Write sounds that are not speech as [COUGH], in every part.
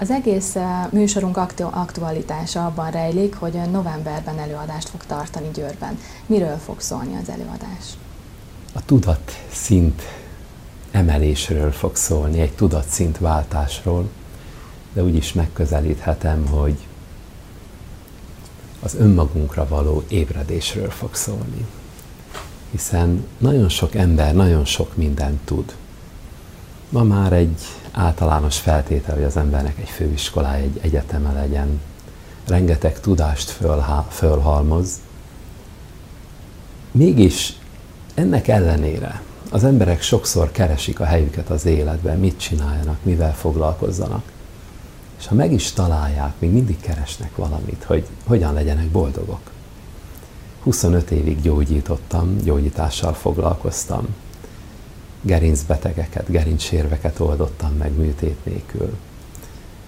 Az egész műsorunk aktu- aktualitása abban rejlik, hogy novemberben előadást fog tartani Győrben. Miről fog szólni az előadás? A tudat szint emelésről fog szólni, egy tudatszint váltásról, de úgy is megközelíthetem, hogy az önmagunkra való ébredésről fog szólni. Hiszen nagyon sok ember nagyon sok mindent tud. Ma már egy általános feltétel, hogy az embernek egy főiskolája, egy egyeteme legyen, rengeteg tudást fölhalmoz. Mégis ennek ellenére az emberek sokszor keresik a helyüket az életben, mit csináljanak, mivel foglalkozzanak. És ha meg is találják, még mindig keresnek valamit, hogy hogyan legyenek boldogok. 25 évig gyógyítottam, gyógyítással foglalkoztam. Gerincbetegeket, gerincsérveket oldottam meg műtét nélkül.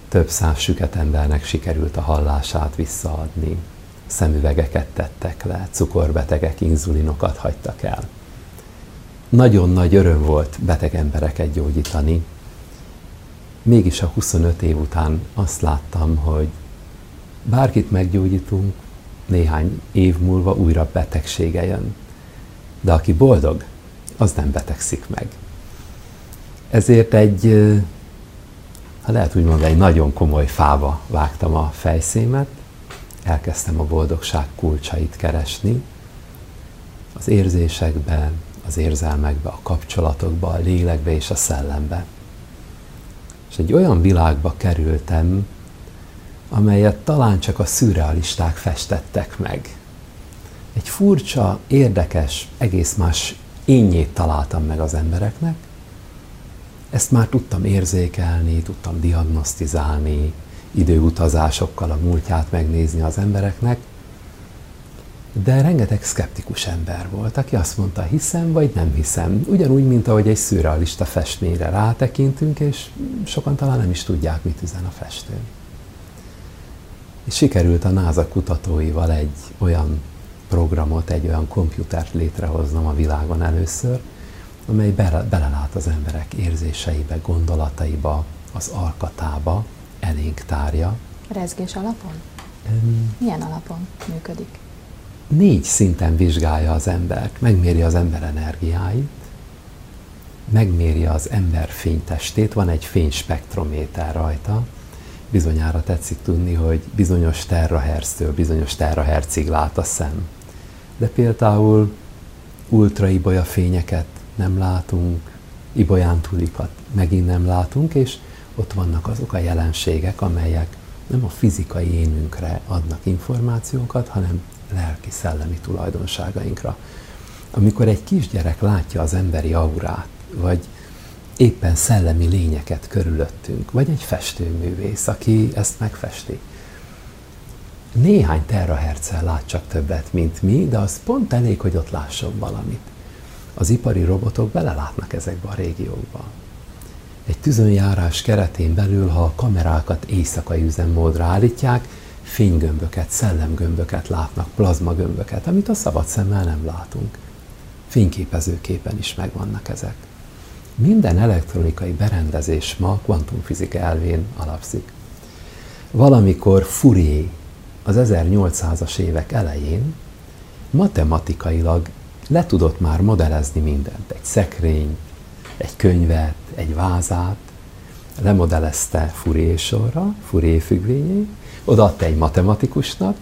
Több száz süket embernek sikerült a hallását visszaadni. Szemüvegeket tettek le, cukorbetegek inzulinokat hagytak el. Nagyon nagy öröm volt beteg embereket gyógyítani, mégis a 25 év után azt láttam, hogy bárkit meggyógyítunk, néhány év múlva újra betegsége jön. De aki boldog, az nem betegszik meg. Ezért egy, ha lehet úgy mondani, egy nagyon komoly fába vágtam a fejszémet, elkezdtem a boldogság kulcsait keresni, az érzésekbe, az érzelmekbe, a kapcsolatokba, a lélekbe és a szellembe. És egy olyan világba kerültem, amelyet talán csak a szürrealisták festettek meg. Egy furcsa, érdekes, egész más énnyét találtam meg az embereknek. Ezt már tudtam érzékelni, tudtam diagnosztizálni, időutazásokkal a múltját megnézni az embereknek, de rengeteg szkeptikus ember volt, aki azt mondta, hiszem vagy nem hiszem. Ugyanúgy, mint ahogy egy szürrealista festményre rátekintünk, és sokan talán nem is tudják, mit üzen a festő. És sikerült a NASA kutatóival egy olyan programot, egy olyan komputert létrehoznom a világon először, amely bele, belelát az emberek érzéseibe, gondolataiba, az alkatába, elénk tárja. Rezgés alapon? Milyen alapon működik? négy szinten vizsgálja az embert. Megméri az ember energiáit, megméri az ember fénytestét, van egy fényspektrométer rajta, bizonyára tetszik tudni, hogy bizonyos terahertztől bizonyos terahertzig lát a szem. De például ultraibolya fényeket nem látunk, ibolyán túlikat megint nem látunk, és ott vannak azok a jelenségek, amelyek nem a fizikai énünkre adnak információkat, hanem lelki-szellemi tulajdonságainkra. Amikor egy kisgyerek látja az emberi aurát, vagy éppen szellemi lényeket körülöttünk, vagy egy festőművész, aki ezt megfesti. Néhány teraherccel lát csak többet, mint mi, de az pont elég, hogy ott lásson valamit. Az ipari robotok belelátnak ezekbe a régiókba. Egy tüzönjárás keretén belül, ha a kamerákat éjszakai üzemmódra állítják, fénygömböket, szellemgömböket látnak, plazmagömböket, amit a szabad szemmel nem látunk. Fényképezőképen is megvannak ezek. Minden elektronikai berendezés ma kvantumfizika elvén alapszik. Valamikor Fourier az 1800-as évek elején matematikailag le tudott már modellezni mindent. Egy szekrényt, egy könyvet, egy vázát, lemodellezte Fourier sorra, Fourier függvényét, odaadta egy matematikusnak,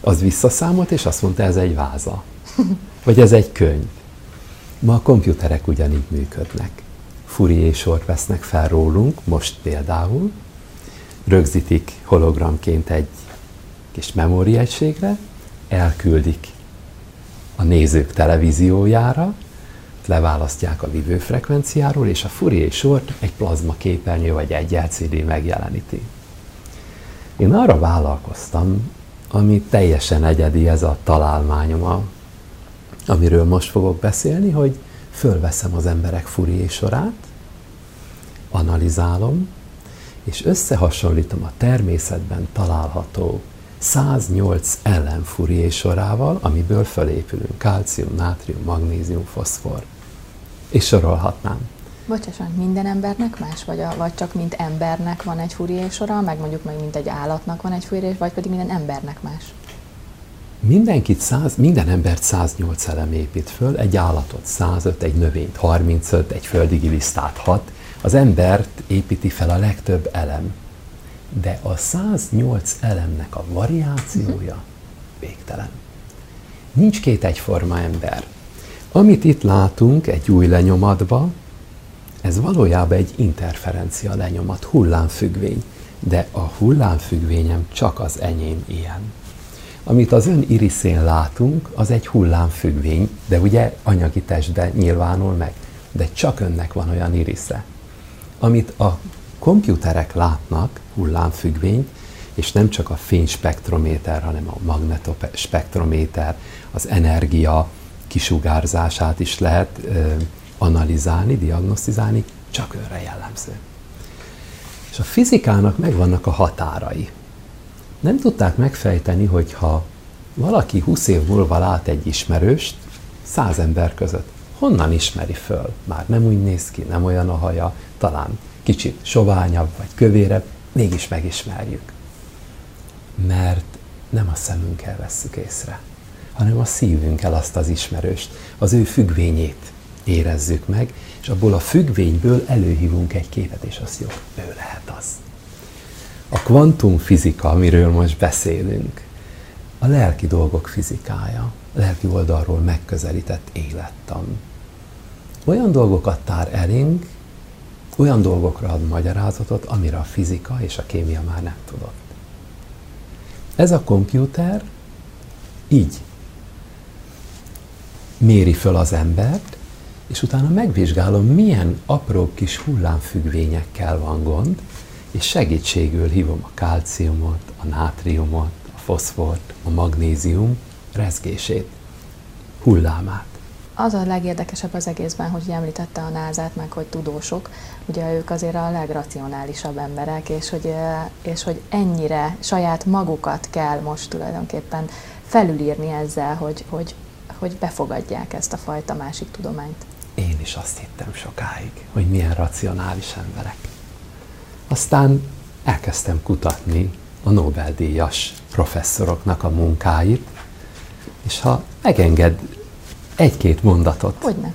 az visszaszámolt, és azt mondta, ez egy váza. [LAUGHS] Vagy ez egy könyv. Ma a komputerek ugyanígy működnek. Fourier sort vesznek fel rólunk, most például, rögzítik hologramként egy kis memóriaegységre, elküldik a nézők televíziójára, leválasztják a vívőfrekvenciáról, és a Fourier sort egy plazma képernyő vagy egy LCD megjeleníti. Én arra vállalkoztam, ami teljesen egyedi, ez a találmányom, amiről most fogok beszélni, hogy fölveszem az emberek Fourier sorát, analizálom, és összehasonlítom a természetben található 108 ellen Fourier sorával, amiből fölépülünk, kalcium, nátrium, magnézium, foszfor. És sorolhatnám. Bocsásan, minden embernek más? Vagy, a, vagy csak mint embernek van egy sora, meg mondjuk meg mint egy állatnak van egy Fourier, vagy pedig minden embernek más? Mindenkit száz, minden embert 108 elem épít föl, egy állatot 105, egy növényt 35, egy földi gilisztát 6. Az embert építi fel a legtöbb elem. De a 108 elemnek a variációja végtelen. Nincs két egyforma ember. Amit itt látunk egy új lenyomatban, ez valójában egy interferencia lenyomat, hullámfüggvény. De a hullámfüggvényem csak az enyém ilyen. Amit az ön iriszén látunk, az egy hullámfüggvény, de ugye anyagi testben nyilvánul meg. De csak önnek van olyan irisze. Amit a komputerek látnak, hullámfüggvényt, és nem csak a fényspektrométer, hanem a magnetospektrométer, az energia kisugárzását is lehet ö, analizálni, diagnosztizálni, csak önre jellemző. És a fizikának megvannak a határai. Nem tudták megfejteni, hogy ha valaki 20 év múlva lát egy ismerőst, száz ember között, honnan ismeri föl? Már nem úgy néz ki, nem olyan a haja, talán kicsit soványabb vagy kövérebb, mégis megismerjük. Mert nem a szemünkkel vesszük észre, hanem a szívünkkel azt az ismerőst, az ő függvényét érezzük meg, és abból a függvényből előhívunk egy képet, és az jó, ő lehet az. A kvantumfizika, amiről most beszélünk, a lelki dolgok fizikája, a lelki oldalról megközelített élettan. Olyan dolgokat tár elénk, olyan dolgokra ad magyarázatot, amire a fizika és a kémia már nem tudott. Ez a kompjúter így méri föl az embert, és utána megvizsgálom, milyen apró kis hullámfüggvényekkel van gond, és segítségül hívom a kálciumot, a nátriumot, a foszfort, a magnézium rezgését, hullámát. Az a legérdekesebb az egészben, hogy említette a názát, meg hogy tudósok, ugye ők azért a legracionálisabb emberek, és hogy, és hogy ennyire saját magukat kell most tulajdonképpen felülírni ezzel, hogy, hogy, hogy befogadják ezt a fajta másik tudományt. Én is azt hittem sokáig, hogy milyen racionális emberek. Aztán elkezdtem kutatni a Nobel-díjas professzoroknak a munkáit, és ha megenged egy-két mondatot. Hogyne.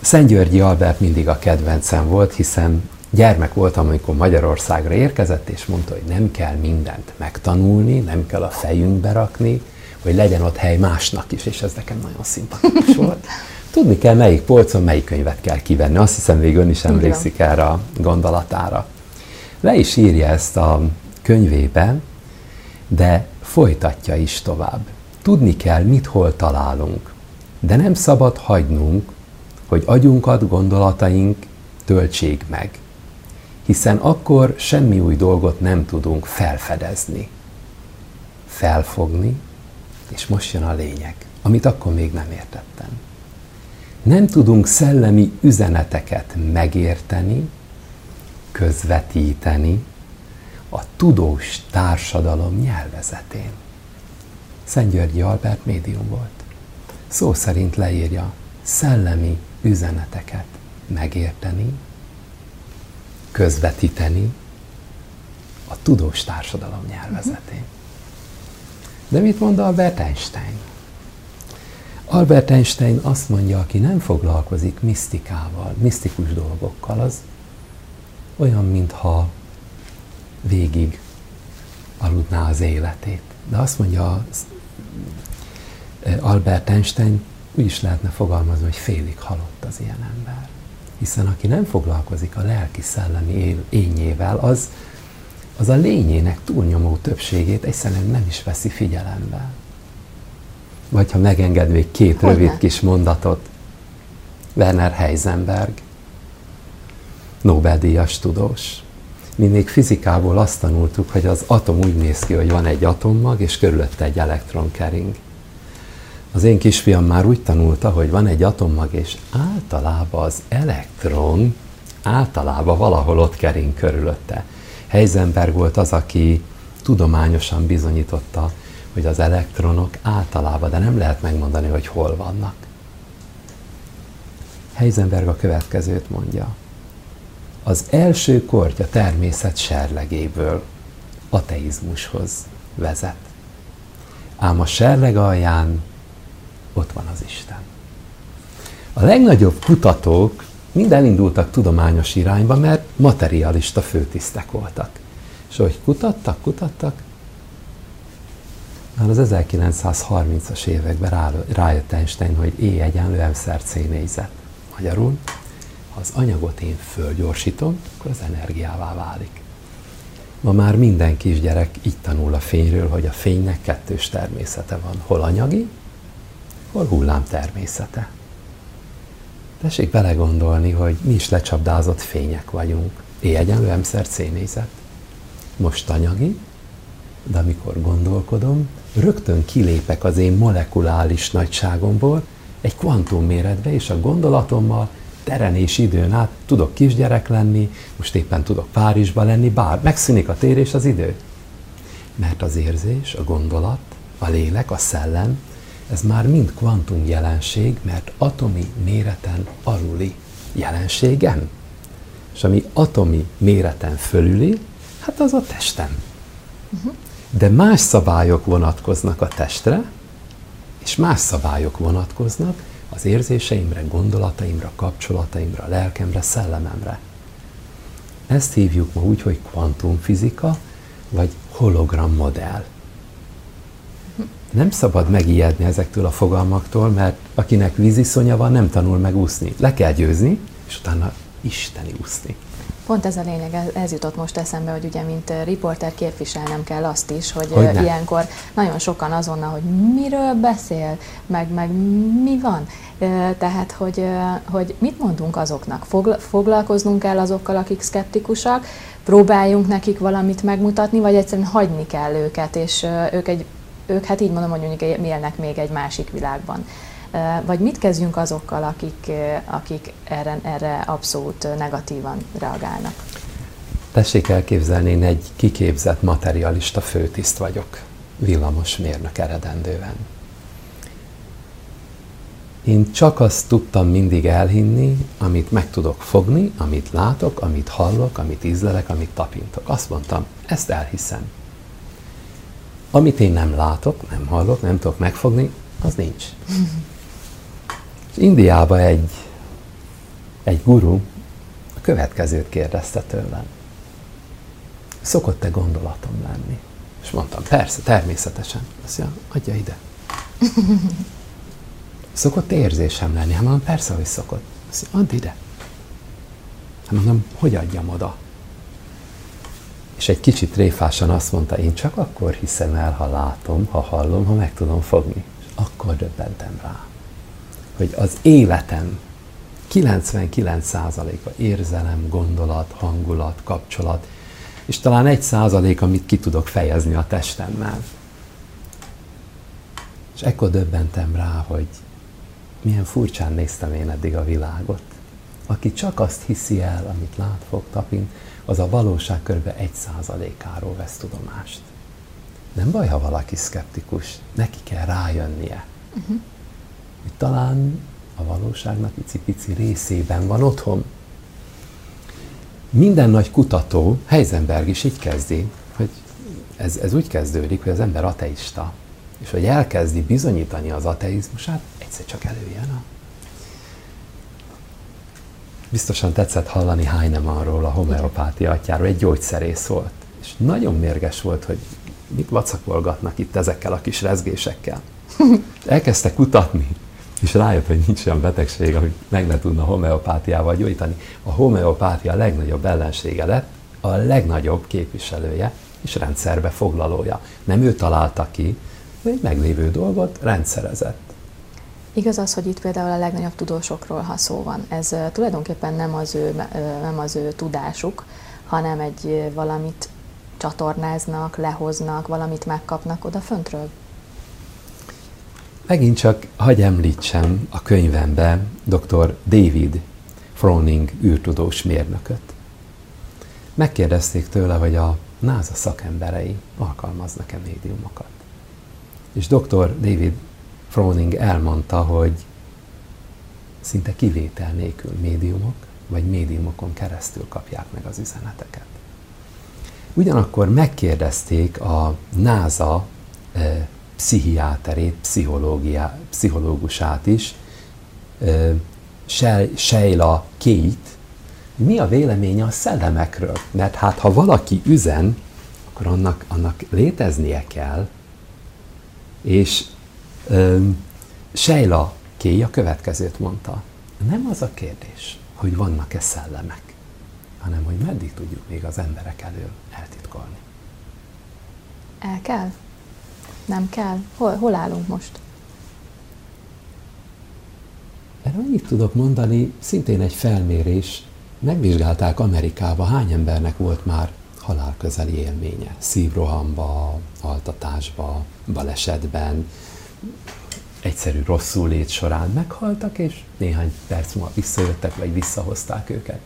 Szent-Györgyi Albert mindig a kedvencem volt, hiszen gyermek voltam, amikor Magyarországra érkezett, és mondta, hogy nem kell mindent megtanulni, nem kell a fejünkbe rakni, hogy legyen ott hely másnak is, és ez nekem nagyon szimpatikus [LAUGHS] volt. Tudni kell, melyik polcon melyik könyvet kell kivenni. Azt hiszem, még ön is emlékszik erre a gondolatára. Le is írja ezt a könyvében, de folytatja is tovább. Tudni kell, mit hol találunk, de nem szabad hagynunk, hogy agyunkat, gondolataink töltsék meg, hiszen akkor semmi új dolgot nem tudunk felfedezni, felfogni, és most jön a lényeg, amit akkor még nem értettem. Nem tudunk szellemi üzeneteket megérteni, közvetíteni a tudós társadalom nyelvezetén. Szent Györgyi Albert médium volt. Szó szerint leírja szellemi üzeneteket megérteni, közvetíteni a tudós társadalom nyelvezetén. De mit mond Albert Einstein? Albert Einstein azt mondja, aki nem foglalkozik misztikával, misztikus dolgokkal, az olyan, mintha végig aludná az életét. De azt mondja Albert Einstein, úgy is lehetne fogalmazni, hogy félig halott az ilyen ember. Hiszen aki nem foglalkozik a lelki-szellemi ényével, az, az a lényének túlnyomó többségét egyszerűen nem is veszi figyelembe. Vagy ha megenged még két Hogyne? rövid kis mondatot, Werner Heisenberg, Nobel-díjas tudós. Mi még fizikából azt tanultuk, hogy az atom úgy néz ki, hogy van egy atommag, és körülötte egy elektron kering. Az én kisfiam már úgy tanulta, hogy van egy atommag, és általában az elektron általában valahol ott kering körülötte. Heisenberg volt az, aki tudományosan bizonyította, hogy az elektronok általában, de nem lehet megmondani, hogy hol vannak. Heisenberg a következőt mondja. Az első kortya természet serlegéből ateizmushoz vezet. Ám a serleg alján ott van az Isten. A legnagyobb kutatók mind elindultak tudományos irányba, mert materialista főtisztek voltak. És ahogy kutattak, kutattak, már az 1930-as években rájött Einstein, hogy E egyenlő mszer C négyzet. Magyarul, ha az anyagot én fölgyorsítom, akkor az energiává válik. Ma már minden kisgyerek így tanul a fényről, hogy a fénynek kettős természete van. Hol anyagi, hol hullám természete. Tessék belegondolni, hogy mi is lecsapdázott fények vagyunk. E egyenlő mszer C. Most anyagi, de amikor gondolkodom, rögtön kilépek az én molekulális nagyságomból egy kvantumméretbe, és a gondolatommal teren és időn át tudok kisgyerek lenni, most éppen tudok Párizsba lenni, bár megszűnik a tér és az idő. Mert az érzés, a gondolat, a lélek, a szellem, ez már mind kvantum jelenség, mert atomi méreten aluli jelenségem. És ami atomi méreten fölüli, hát az a testem. Uh-huh. De más szabályok vonatkoznak a testre, és más szabályok vonatkoznak az érzéseimre, gondolataimra, kapcsolataimra, lelkemre, szellememre. Ezt hívjuk ma úgy, hogy kvantumfizika, vagy hologram modell. Nem szabad megijedni ezektől a fogalmaktól, mert akinek víziszonya van, nem tanul meg úszni. Le kell győzni, és utána isteni úszni. Pont ez a lényeg, ez jutott most eszembe, hogy ugye, mint riporter képviselnem kell azt is, hogy, hogy ilyenkor nagyon sokan azonnal, hogy miről beszél, meg, meg mi van. Tehát, hogy, hogy mit mondunk azoknak? Foglalkoznunk kell azokkal, akik szkeptikusak, próbáljunk nekik valamit megmutatni, vagy egyszerűen hagyni kell őket, és ők, egy, ők hát így mondom, hogy mondjuk élnek még egy másik világban. Vagy mit kezdjünk azokkal, akik, akik erre, erre abszolút negatívan reagálnak? Tessék elképzelni, én egy kiképzett materialista főtiszt vagyok, villamosmérnök eredendően. Én csak azt tudtam mindig elhinni, amit meg tudok fogni, amit látok, amit hallok, amit ízlelek, amit tapintok. Azt mondtam, ezt elhiszem. Amit én nem látok, nem hallok, nem tudok megfogni, az nincs. És Indiában egy, egy guru a következőt kérdezte tőlem. Szokott-e gondolatom lenni? És mondtam, persze, természetesen. Azt mondja, adja ide. Szokott érzésem lenni? Hát mondom, persze, hogy szokott. Azt mondja, add ide. Hát mondom, hogy adjam oda? És egy kicsit tréfásan azt mondta, én csak akkor hiszem el, ha látom, ha hallom, ha meg tudom fogni. És akkor döbbentem rá hogy az életem 99%-a érzelem, gondolat, hangulat, kapcsolat, és talán egy százalék, amit ki tudok fejezni a testemmel. És ekkor döbbentem rá, hogy milyen furcsán néztem én eddig a világot. Aki csak azt hiszi el, amit lát, fog, tapint, az a valóság kb. egy százalékáról vesz tudomást. Nem baj, ha valaki szkeptikus, neki kell rájönnie. Uh-huh hogy talán a valóságnak icipici részében van otthon. Minden nagy kutató, Heisenberg is így kezdi, hogy ez, ez úgy kezdődik, hogy az ember ateista, és hogy elkezdi bizonyítani az ateizmusát, egyszer csak előjön a Biztosan tetszett hallani Heinemannról, a homeopátia atyáról, egy gyógyszerész volt. És nagyon mérges volt, hogy mit vacakolgatnak itt ezekkel a kis rezgésekkel. [LAUGHS] Elkezdte kutatni, és rájött, hogy nincs olyan betegség, amit meg ne tudna homeopátiával gyógyítani. A homeopátia a legnagyobb ellensége lett, a legnagyobb képviselője és rendszerbe foglalója. Nem ő találta ki, de egy meglévő dolgot rendszerezett. Igaz az, hogy itt például a legnagyobb tudósokról, ha szó van. Ez tulajdonképpen nem az, ő, nem az ő tudásuk, hanem egy valamit csatornáznak, lehoznak, valamit megkapnak oda föntről. Megint csak hagy említsem a könyvembe dr. David Froning űrtudós mérnököt. Megkérdezték tőle, hogy a NASA szakemberei alkalmaznak-e médiumokat. És dr. David Froning elmondta, hogy szinte kivétel nélkül médiumok, vagy médiumokon keresztül kapják meg az üzeneteket. Ugyanakkor megkérdezték a NASA e, pszichiáterét, pszichológusát is, e, Sheila Kate, mi a véleménye a szellemekről. Mert hát ha valaki üzen, akkor annak, annak léteznie kell. És Sheila Kay a következőt mondta. Nem az a kérdés, hogy vannak-e szellemek, hanem hogy meddig tudjuk még az emberek elől eltitkolni. El kell? Nem kell? Hol, hol állunk most? Erre annyit tudok mondani, szintén egy felmérés, megvizsgálták Amerikába, hány embernek volt már halálközeli élménye. Szívrohamba, altatásba, balesetben, egyszerű rosszul lét során meghaltak, és néhány perc múlva visszajöttek, vagy visszahozták őket.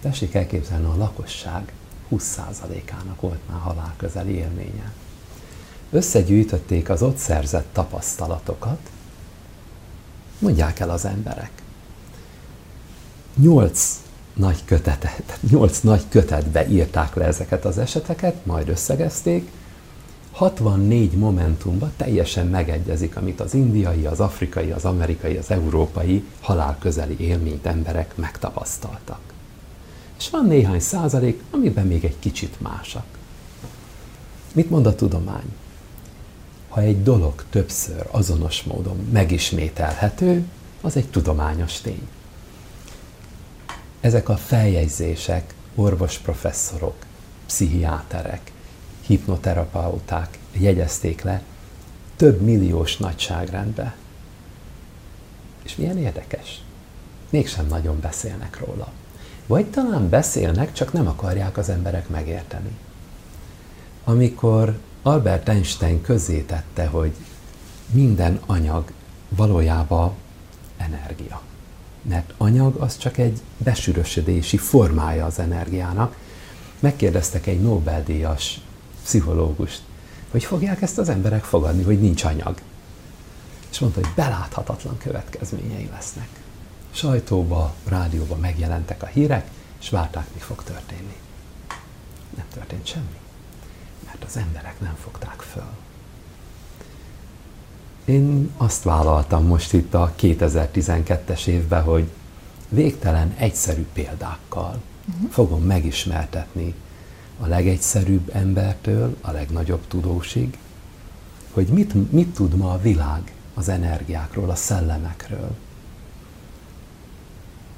Tessék elképzelni, a lakosság 20%-ának volt már halálközeli élménye. Összegyűjtötték az ott szerzett tapasztalatokat, mondják el az emberek. Nyolc nagy kötetet, nyolc nagy kötetbe írták le ezeket az eseteket, majd összegezték, 64 momentumban teljesen megegyezik, amit az indiai, az afrikai, az amerikai, az európai halálközeli élményt emberek megtapasztaltak. És van néhány százalék, amiben még egy kicsit másak. Mit mond a tudomány? Ha egy dolog többször azonos módon megismételhető, az egy tudományos tény. Ezek a feljegyzések orvosprofesszorok, pszichiáterek, hipnoterapeuták jegyezték le több milliós nagyságrendbe. És milyen érdekes. Mégsem nagyon beszélnek róla. Vagy talán beszélnek, csak nem akarják az emberek megérteni. Amikor Albert Einstein tette, hogy minden anyag valójában energia. Mert anyag az csak egy besűrösödési formája az energiának. Megkérdeztek egy Nobel-díjas pszichológust, hogy fogják ezt az emberek fogadni, hogy nincs anyag. És mondta, hogy beláthatatlan következményei lesznek. Sajtóba, rádióba megjelentek a hírek, és várták, mi fog történni. Nem történt semmi, mert az emberek nem fogták föl. Én azt vállaltam most itt a 2012-es évben, hogy végtelen egyszerű példákkal uh-huh. fogom megismertetni a legegyszerűbb embertől a legnagyobb tudósig, hogy mit, mit tud ma a világ az energiákról, a szellemekről.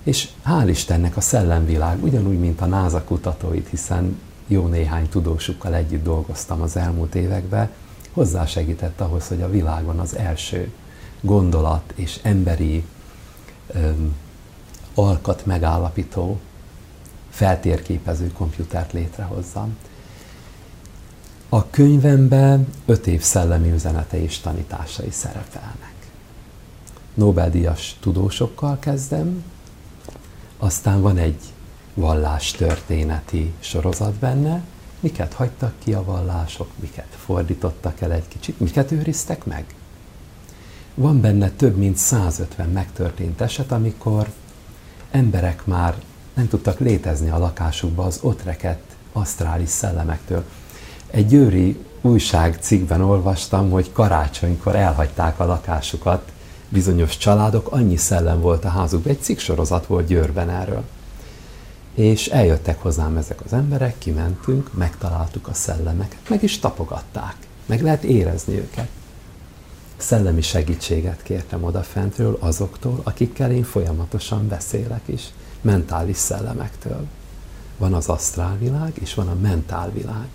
És hál' Istennek a szellemvilág, ugyanúgy, mint a NASA kutatóit, hiszen jó néhány tudósukkal együtt dolgoztam az elmúlt években, hozzásegített ahhoz, hogy a világon az első gondolat és emberi öm, alkat megállapító feltérképező komputert létrehozzam. A könyvemben öt év szellemi üzenete és tanításai szerepelnek. Nobel-díjas tudósokkal kezdem, aztán van egy vallástörténeti sorozat benne, miket hagytak ki a vallások, miket fordítottak el egy kicsit, miket őriztek meg. Van benne több mint 150 megtörtént eset, amikor emberek már nem tudtak létezni a lakásukba az ott rekedt asztrális szellemektől. Egy győri újságcikkben olvastam, hogy karácsonykor elhagyták a lakásukat bizonyos családok, annyi szellem volt a házukban, egy cikksorozat volt Győrben erről. És eljöttek hozzám ezek az emberek, kimentünk, megtaláltuk a szellemeket, meg is tapogatták, meg lehet érezni őket. Szellemi segítséget kértem odafentről azoktól, akikkel én folyamatosan beszélek is mentális szellemektől. Van az asztrálvilág, és van a mentálvilág.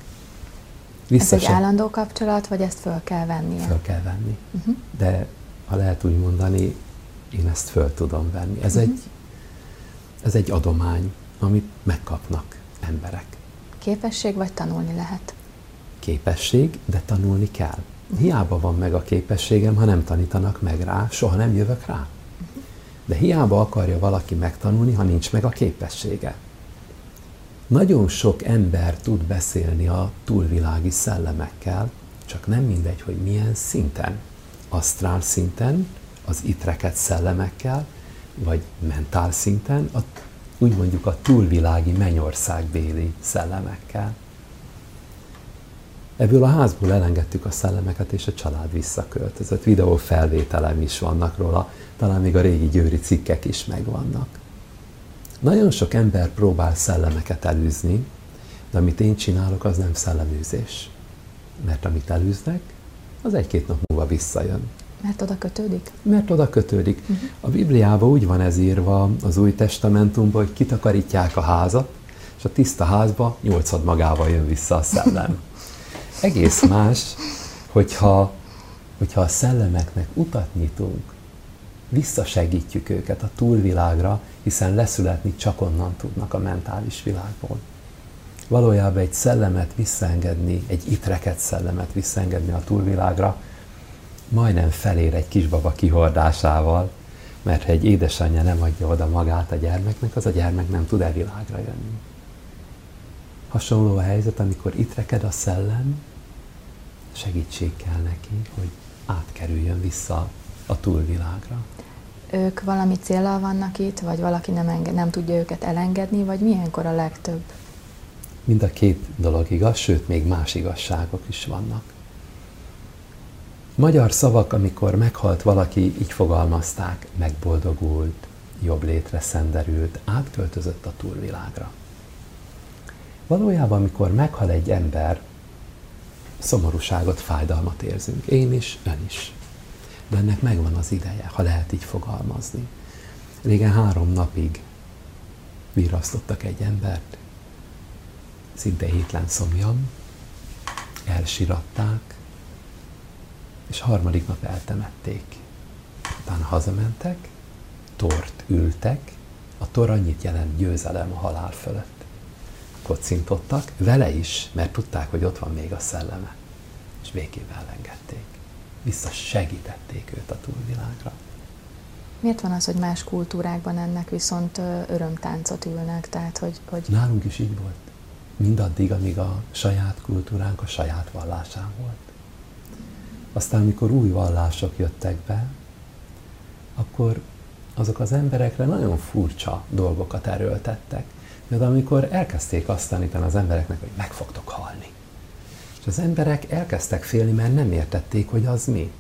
Vissza Ez egy állandó kapcsolat, vagy ezt föl kell venni? Föl kell venni. Uh-huh. De ha lehet úgy mondani, én ezt föl tudom venni. Ez, uh-huh. egy, ez egy adomány, amit megkapnak emberek. Képesség vagy tanulni lehet? Képesség, de tanulni kell. Hiába van meg a képességem, ha nem tanítanak meg rá, soha nem jövök rá. De hiába akarja valaki megtanulni, ha nincs meg a képessége. Nagyon sok ember tud beszélni a túlvilági szellemekkel, csak nem mindegy, hogy milyen szinten. Asztrál szinten, az itreket szellemekkel, vagy mentál szinten, a, úgy mondjuk a túlvilági mennyországbéli szellemekkel. Ebből a házból elengedtük a szellemeket, és a család visszaköltözött. Videó felvételem is vannak róla, talán még a régi győri cikkek is megvannak. Nagyon sok ember próbál szellemeket elűzni, de amit én csinálok, az nem szelleműzés. Mert amit elűznek, az egy-két nap múlva visszajön. Mert oda kötődik? Mert oda kötődik. Uh-huh. A Bibliában úgy van ez írva az Új Testamentumban, hogy kitakarítják a házat, és a tiszta házba nyolcad magával jön vissza a szellem. Egész más, hogyha, hogyha a szellemeknek utat nyitunk, visszasegítjük őket a túlvilágra, hiszen leszületni csak onnan tudnak a mentális világból. Valójában egy szellemet visszaengedni, egy itreket szellemet visszaengedni a túlvilágra, majdnem felér egy kisbaba kihordásával, mert ha egy édesanyja nem adja oda magát a gyermeknek, az a gyermek nem tud e világra jönni. Hasonló a helyzet, amikor itt reked a szellem, segítség kell neki, hogy átkerüljön vissza a túlvilágra. Ők valami célral vannak itt, vagy valaki nem, enge- nem tudja őket elengedni, vagy milyenkor a legtöbb? Mind a két dolog igaz, sőt, még más igazságok is vannak. Magyar szavak, amikor meghalt valaki, így fogalmazták, megboldogult, jobb létre szenderült, átköltözött a túlvilágra. Valójában, amikor meghal egy ember, szomorúságot, fájdalmat érzünk. Én is, ön is. De ennek megvan az ideje, ha lehet így fogalmazni. Régen három napig virasztottak egy embert, szinte hétlen szomjam, elsiratták, és harmadik nap eltemették. Utána hazamentek, tort ültek, a tor annyit jelent győzelem a halál fölött. Kocintottak, vele is, mert tudták, hogy ott van még a szelleme. És végképp elengedték. Vissza segítették őt a túlvilágra. Miért van az, hogy más kultúrákban ennek viszont örömtáncot ülnek? Tehát, hogy, hogy... Nálunk is így volt. Mindaddig, amíg a saját kultúránk a saját vallásán volt. Aztán, amikor új vallások jöttek be, akkor azok az emberekre nagyon furcsa dolgokat erőltettek. De amikor elkezdték azt tanítani az embereknek, hogy meg fogtok halni. És az emberek elkezdtek félni, mert nem értették, hogy az mi.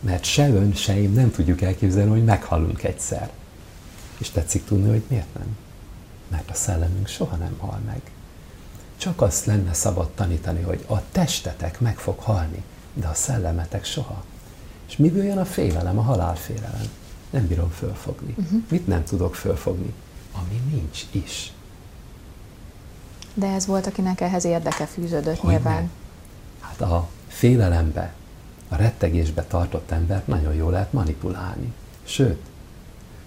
Mert se ön, se én nem tudjuk elképzelni, hogy meghalunk egyszer. És tetszik tudni, hogy miért nem? Mert a szellemünk soha nem hal meg. Csak azt lenne szabad tanítani, hogy a testetek meg fog halni, de a szellemetek soha. És miből jön a félelem, a halálfélelem? Nem bírom fölfogni. Uh-huh. Mit nem tudok fölfogni? Ami nincs is. De ez volt, akinek ehhez érdeke fűződött hogy nyilván. Nem? Hát a félelembe, a rettegésbe tartott embert nagyon jól lehet manipulálni. Sőt,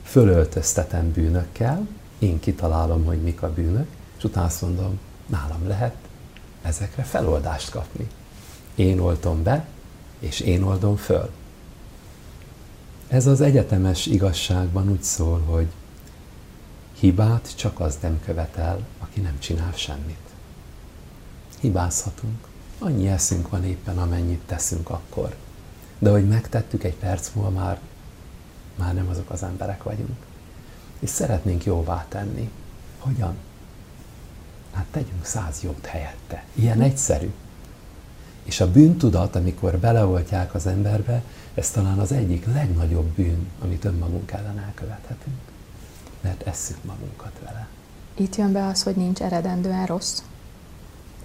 fölöltöztetem bűnökkel, én kitalálom, hogy mik a bűnök, és utána azt mondom, nálam lehet ezekre feloldást kapni. Én oltom be, és én oldom föl. Ez az egyetemes igazságban úgy szól, hogy hibát csak az nem követel, aki nem csinál semmit. Hibázhatunk. Annyi eszünk van éppen, amennyit teszünk akkor. De hogy megtettük egy perc múlva már, már nem azok az emberek vagyunk. És szeretnénk jóvá tenni. Hogyan? Hát tegyünk száz jót helyette. Ilyen egyszerű. És a bűntudat, amikor beleoltják az emberbe, ez talán az egyik legnagyobb bűn, amit önmagunk ellen elkövethetünk. Mert esszük magunkat vele. Itt jön be az, hogy nincs eredendően rossz?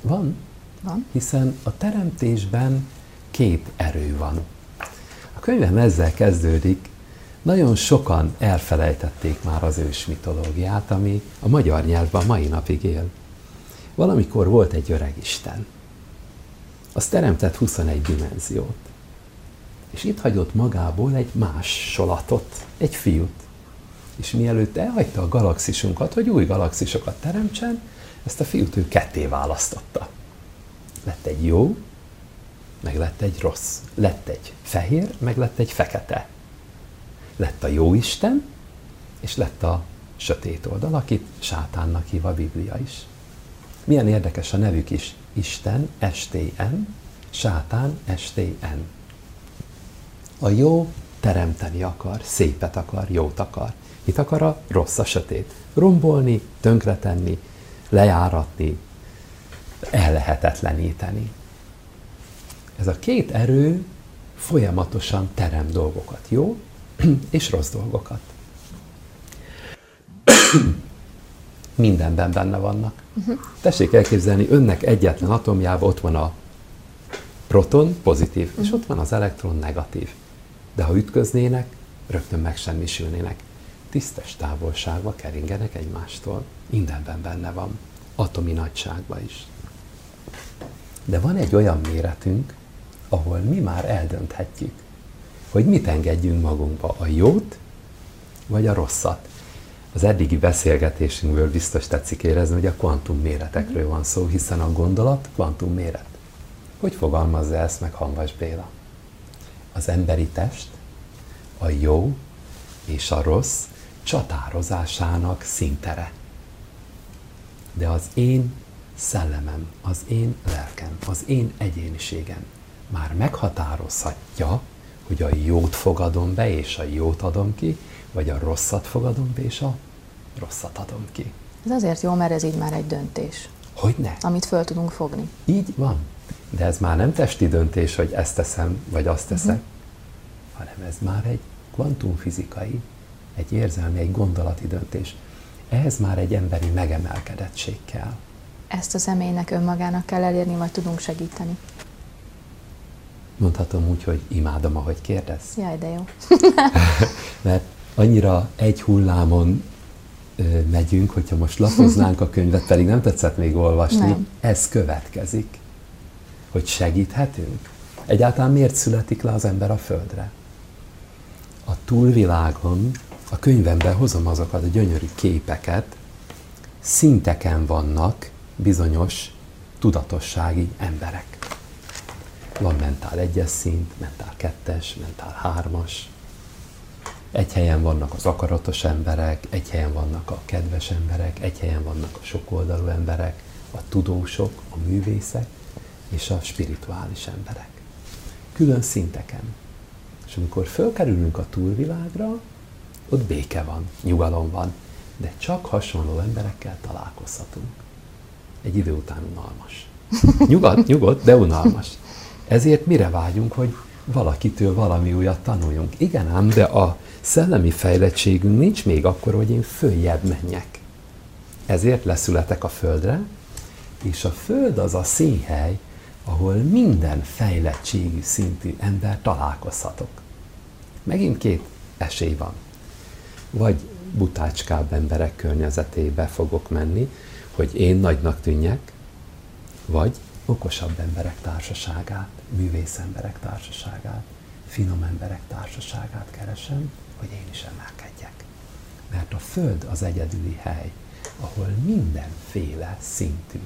Van. Van. Hiszen a teremtésben két erő van. A könyvem ezzel kezdődik, nagyon sokan elfelejtették már az ős mitológiát, ami a magyar nyelvben mai napig él. Valamikor volt egy öreg Isten. Az teremtett 21 dimenziót. És itt hagyott magából egy más solatot, egy fiút. És mielőtt elhagyta a galaxisunkat, hogy új galaxisokat teremtsen, ezt a fiút ő ketté választotta. Lett egy jó, meg lett egy rossz. Lett egy fehér, meg lett egy fekete. Lett a jó Isten, és lett a sötét oldal, akit sátánnak hív a Biblia is. Milyen érdekes a nevük is. Isten, STN, sátán, STN. A jó teremteni akar, szépet akar, jót akar. Mit akar a rossz, a sötét? Rombolni, tönkretenni, lejáratni, ellehetetleníteni. Ez a két erő folyamatosan terem dolgokat, jó [CLEARS THROAT] és rossz dolgokat. [CLEARS THROAT] Mindenben benne vannak. Uh-huh. Tessék elképzelni, önnek egyetlen atomjában ott van a proton, pozitív, uh-huh. és ott van az elektron, negatív. De ha ütköznének, rögtön megsemmisülnének. Tisztes távolságba keringenek egymástól. Mindenben benne van. Atomi nagyságban is. De van egy olyan méretünk, ahol mi már eldönthetjük, hogy mit engedjünk magunkba, a jót vagy a rosszat. Az eddigi beszélgetésünkből biztos tetszik érezni, hogy a kvantum méretekről van szó, hiszen a gondolat kvantum méret. Hogy fogalmazza ezt meg Hanvas Béla? Az emberi test a jó és a rossz csatározásának szintere. De az én szellemem, az én lelkem, az én egyéniségem már meghatározhatja, hogy a jót fogadom be, és a jót adom ki, vagy a rosszat fogadom be, és a rosszat adom ki. Ez azért jó, mert ez így már egy döntés. Hogy ne? Amit föl tudunk fogni. Így van. De ez már nem testi döntés, hogy ezt teszem, vagy azt teszem, uh-huh. hanem ez már egy kvantumfizikai, egy érzelmi, egy gondolati döntés. Ehhez már egy emberi megemelkedettség kell. Ezt a személynek önmagának kell elérni, vagy tudunk segíteni? Mondhatom úgy, hogy imádom, ahogy kérdez. Jaj, de jó. [LAUGHS] Mert annyira egy hullámon megyünk, hogyha most lapoznánk a könyvet, pedig nem tetszett még olvasni, nem. ez következik. Hogy segíthetünk. Egyáltalán miért születik le az ember a földre? A túlvilágon, a könyvemben hozom azokat a gyönyörű képeket, szinteken vannak bizonyos tudatossági emberek. Van mentál egyes szint, mentál kettes, mentál hármas. Egy helyen vannak az akaratos emberek, egy helyen vannak a kedves emberek, egy helyen vannak a sokoldalú emberek, a tudósok, a művészek és a spirituális emberek. Külön szinteken. És amikor fölkerülünk a túlvilágra, ott béke van, nyugalom van, de csak hasonló emberekkel találkozhatunk. Egy idő után unalmas. Nyugodt, nyugodt, de unalmas. Ezért mire vágyunk, hogy valakitől valami újat tanuljunk? Igen ám, de a szellemi fejlettségünk nincs még akkor, hogy én följebb menjek. Ezért leszületek a földre, és a föld az a színhely, ahol minden fejlettségű szintű ember találkozhatok. Megint két esély van. Vagy butácskább emberek környezetébe fogok menni, hogy én nagynak tűnjek, vagy okosabb emberek társaságát, művész emberek társaságát, finom emberek társaságát keresem, hogy én is emelkedjek. Mert a Föld az egyedüli hely, ahol mindenféle szintű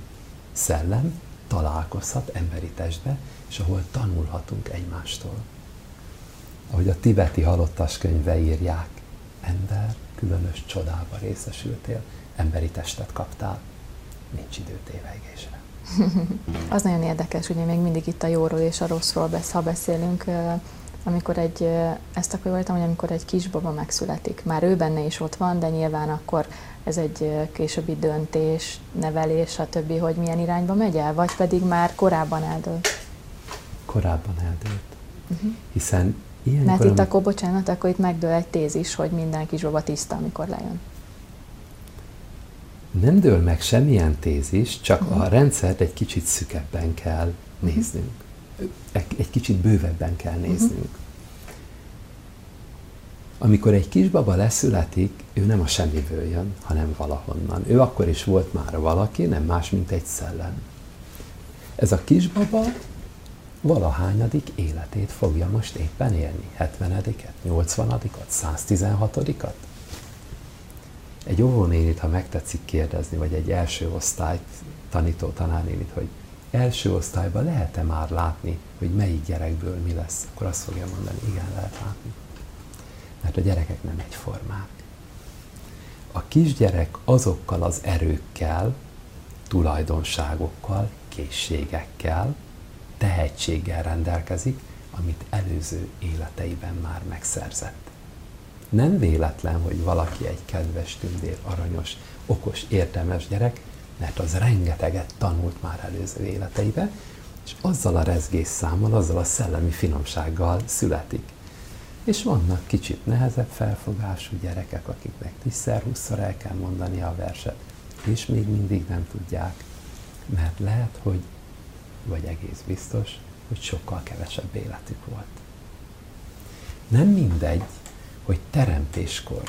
szellem találkozhat emberi testbe, és ahol tanulhatunk egymástól. Ahogy a tibeti halottas könyve írják, ember, különös csodába részesültél, emberi testet kaptál, nincs idő tévegésre. [LAUGHS] Az nagyon érdekes, ugye még mindig itt a jóról és a rosszról besz, ha beszélünk, amikor egy, ezt akkor voltam, hogy amikor egy kisbaba megszületik, már ő benne is ott van, de nyilván akkor ez egy későbbi döntés, nevelés, stb., hogy milyen irányba megy el, vagy pedig már korábban eldőlt? Korábban eldőlt. Uh-huh. Hiszen ilyenkor... Mert itt akkor, bocsánat, akkor itt megdől egy tézis, hogy minden kisbaba tiszta, amikor lejön nem dől meg semmilyen tézis, csak uh-huh. a rendszert egy kicsit szükebben kell uh-huh. néznünk. Egy kicsit bővebben kell néznünk. Uh-huh. Amikor egy kisbaba leszületik, ő nem a semmiből jön, hanem valahonnan. Ő akkor is volt már valaki, nem más, mint egy szellem. Ez a kisbaba valahányadik életét fogja most éppen élni. 70-et, 80-at, 116-at? Egy óvónénit, ha megtetszik kérdezni, vagy egy első osztályt tanító tanárnénit, hogy első osztályban lehet-e már látni, hogy melyik gyerekből mi lesz, akkor azt fogja mondani, igen, lehet látni. Mert a gyerekek nem egyformák. A kisgyerek azokkal az erőkkel, tulajdonságokkal, készségekkel, tehetséggel rendelkezik, amit előző életeiben már megszerzett. Nem véletlen, hogy valaki egy kedves, tündér, aranyos, okos, értelmes gyerek, mert az rengeteget tanult már előző életeibe, és azzal a rezgés számmal, azzal a szellemi finomsággal születik. És vannak kicsit nehezebb felfogású gyerekek, akiknek tízszer-húszszor el kell mondani a verset, és még mindig nem tudják, mert lehet, hogy, vagy egész biztos, hogy sokkal kevesebb életük volt. Nem mindegy, hogy teremtéskor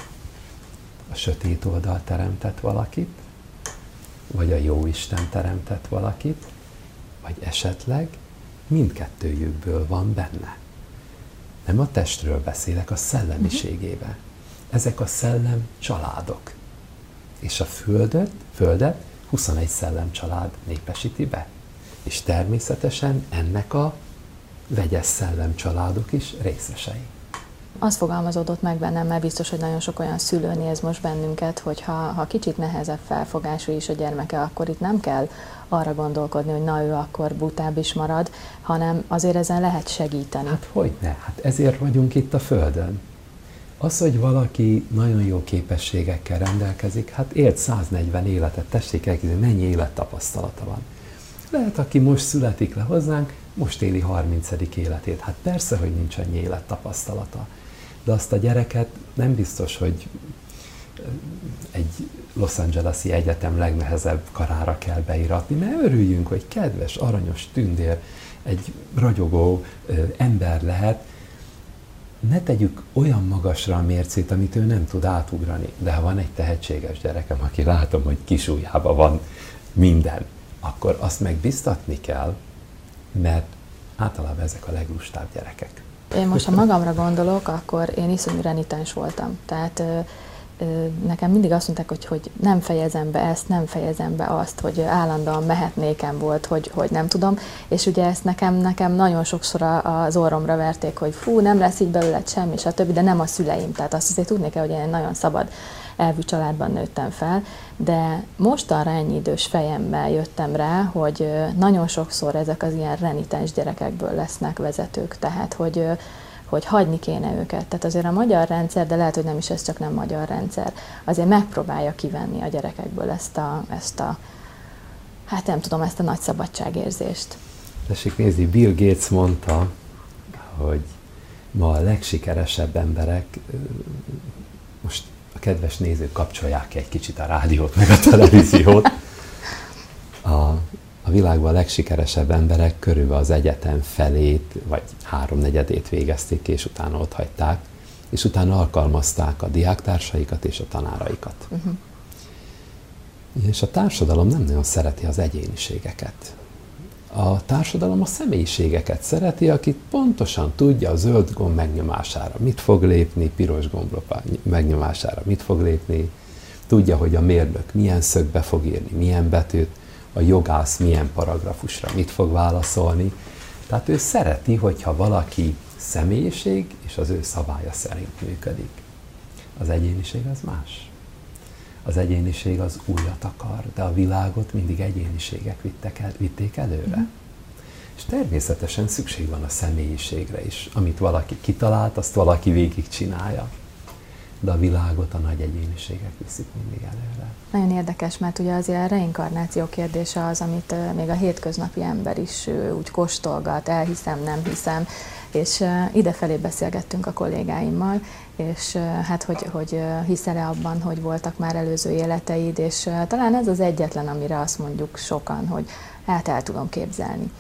a sötét oldal teremtett valakit, vagy a jó Isten teremtett valakit, vagy esetleg mindkettőjükből van benne. Nem a testről beszélek, a szellemiségébe. Ezek a szellem családok. És a földet, földet 21 szellem család népesíti be. És természetesen ennek a vegyes szellem családok is részesei. Az fogalmazódott meg bennem, mert biztos, hogy nagyon sok olyan szülő néz most bennünket, hogy ha, ha kicsit nehezebb felfogású is a gyermeke, akkor itt nem kell arra gondolkodni, hogy na ő akkor butább is marad, hanem azért ezen lehet segíteni. Hát hogy ne? Hát ezért vagyunk itt a Földön. Az, hogy valaki nagyon jó képességekkel rendelkezik, hát élt 140 életet, tessék elképzelni, mennyi élettapasztalata van. Lehet, aki most születik le hozzánk, most éli 30. életét. Hát persze, hogy nincs annyi élettapasztalata. De azt a gyereket nem biztos, hogy egy Los Angeles-i egyetem legnehezebb karára kell beiratni, mert örüljünk, hogy kedves, aranyos tündér, egy ragyogó ö, ember lehet, ne tegyük olyan magasra a mércét, amit ő nem tud átugrani. De ha van egy tehetséges gyerekem, aki látom, hogy kisújában van minden, akkor azt meg biztatni kell, mert általában ezek a leglustább gyerekek. Én most, ha magamra gondolok, akkor én iszonyú renitens voltam. Tehát nekem mindig azt mondták, hogy, hogy nem fejezem be ezt, nem fejezem be azt, hogy állandóan mehetnékem volt, hogy, hogy nem tudom, és ugye ezt nekem, nekem nagyon sokszor az orromra verték, hogy fú, nem lesz így belőle semmi, stb., de nem a szüleim, tehát azt azért tudni kell, hogy én nagyon szabad elvű családban nőttem fel, de mostanra ennyi idős fejemmel jöttem rá, hogy nagyon sokszor ezek az ilyen renitens gyerekekből lesznek vezetők, tehát hogy hogy hagyni kéne őket. Tehát azért a magyar rendszer, de lehet, hogy nem is ez csak nem magyar rendszer, azért megpróbálja kivenni a gyerekekből ezt a, ezt a hát nem tudom, ezt a nagy szabadságérzést. Tessék nézni, Bill Gates mondta, hogy ma a legsikeresebb emberek, most kedves nézők kapcsolják egy kicsit a rádiót, meg a televíziót, a a világban a legsikeresebb emberek körülbelül az egyetem felét, vagy háromnegyedét végezték, és utána ott hagyták, és utána alkalmazták a diáktársaikat és a tanáraikat. Uh-huh. És a társadalom nem nagyon szereti az egyéniségeket. A társadalom a személyiségeket szereti, akit pontosan tudja a zöld gomb megnyomására mit fog lépni, piros gomb megnyomására mit fog lépni, tudja, hogy a mérnök milyen szögbe fog írni, milyen betűt, a jogász milyen paragrafusra mit fog válaszolni. Tehát ő szereti, hogyha valaki személyiség és az ő szabálya szerint működik. Az egyéniség az más. Az egyéniség az újat akar, de a világot mindig egyéniségek vittek el, vitték előre. Mm. És természetesen szükség van a személyiségre is. Amit valaki kitalált, azt valaki végigcsinálja de a világot a nagy egyéniségek viszik mindig előre. Nagyon érdekes, mert ugye azért a reinkarnáció kérdése az, amit még a hétköznapi ember is úgy kóstolgat, elhiszem, nem hiszem, és idefelé beszélgettünk a kollégáimmal, és hát hogy, hogy hiszel-e abban, hogy voltak már előző életeid, és talán ez az egyetlen, amire azt mondjuk sokan, hogy hát el tudom képzelni.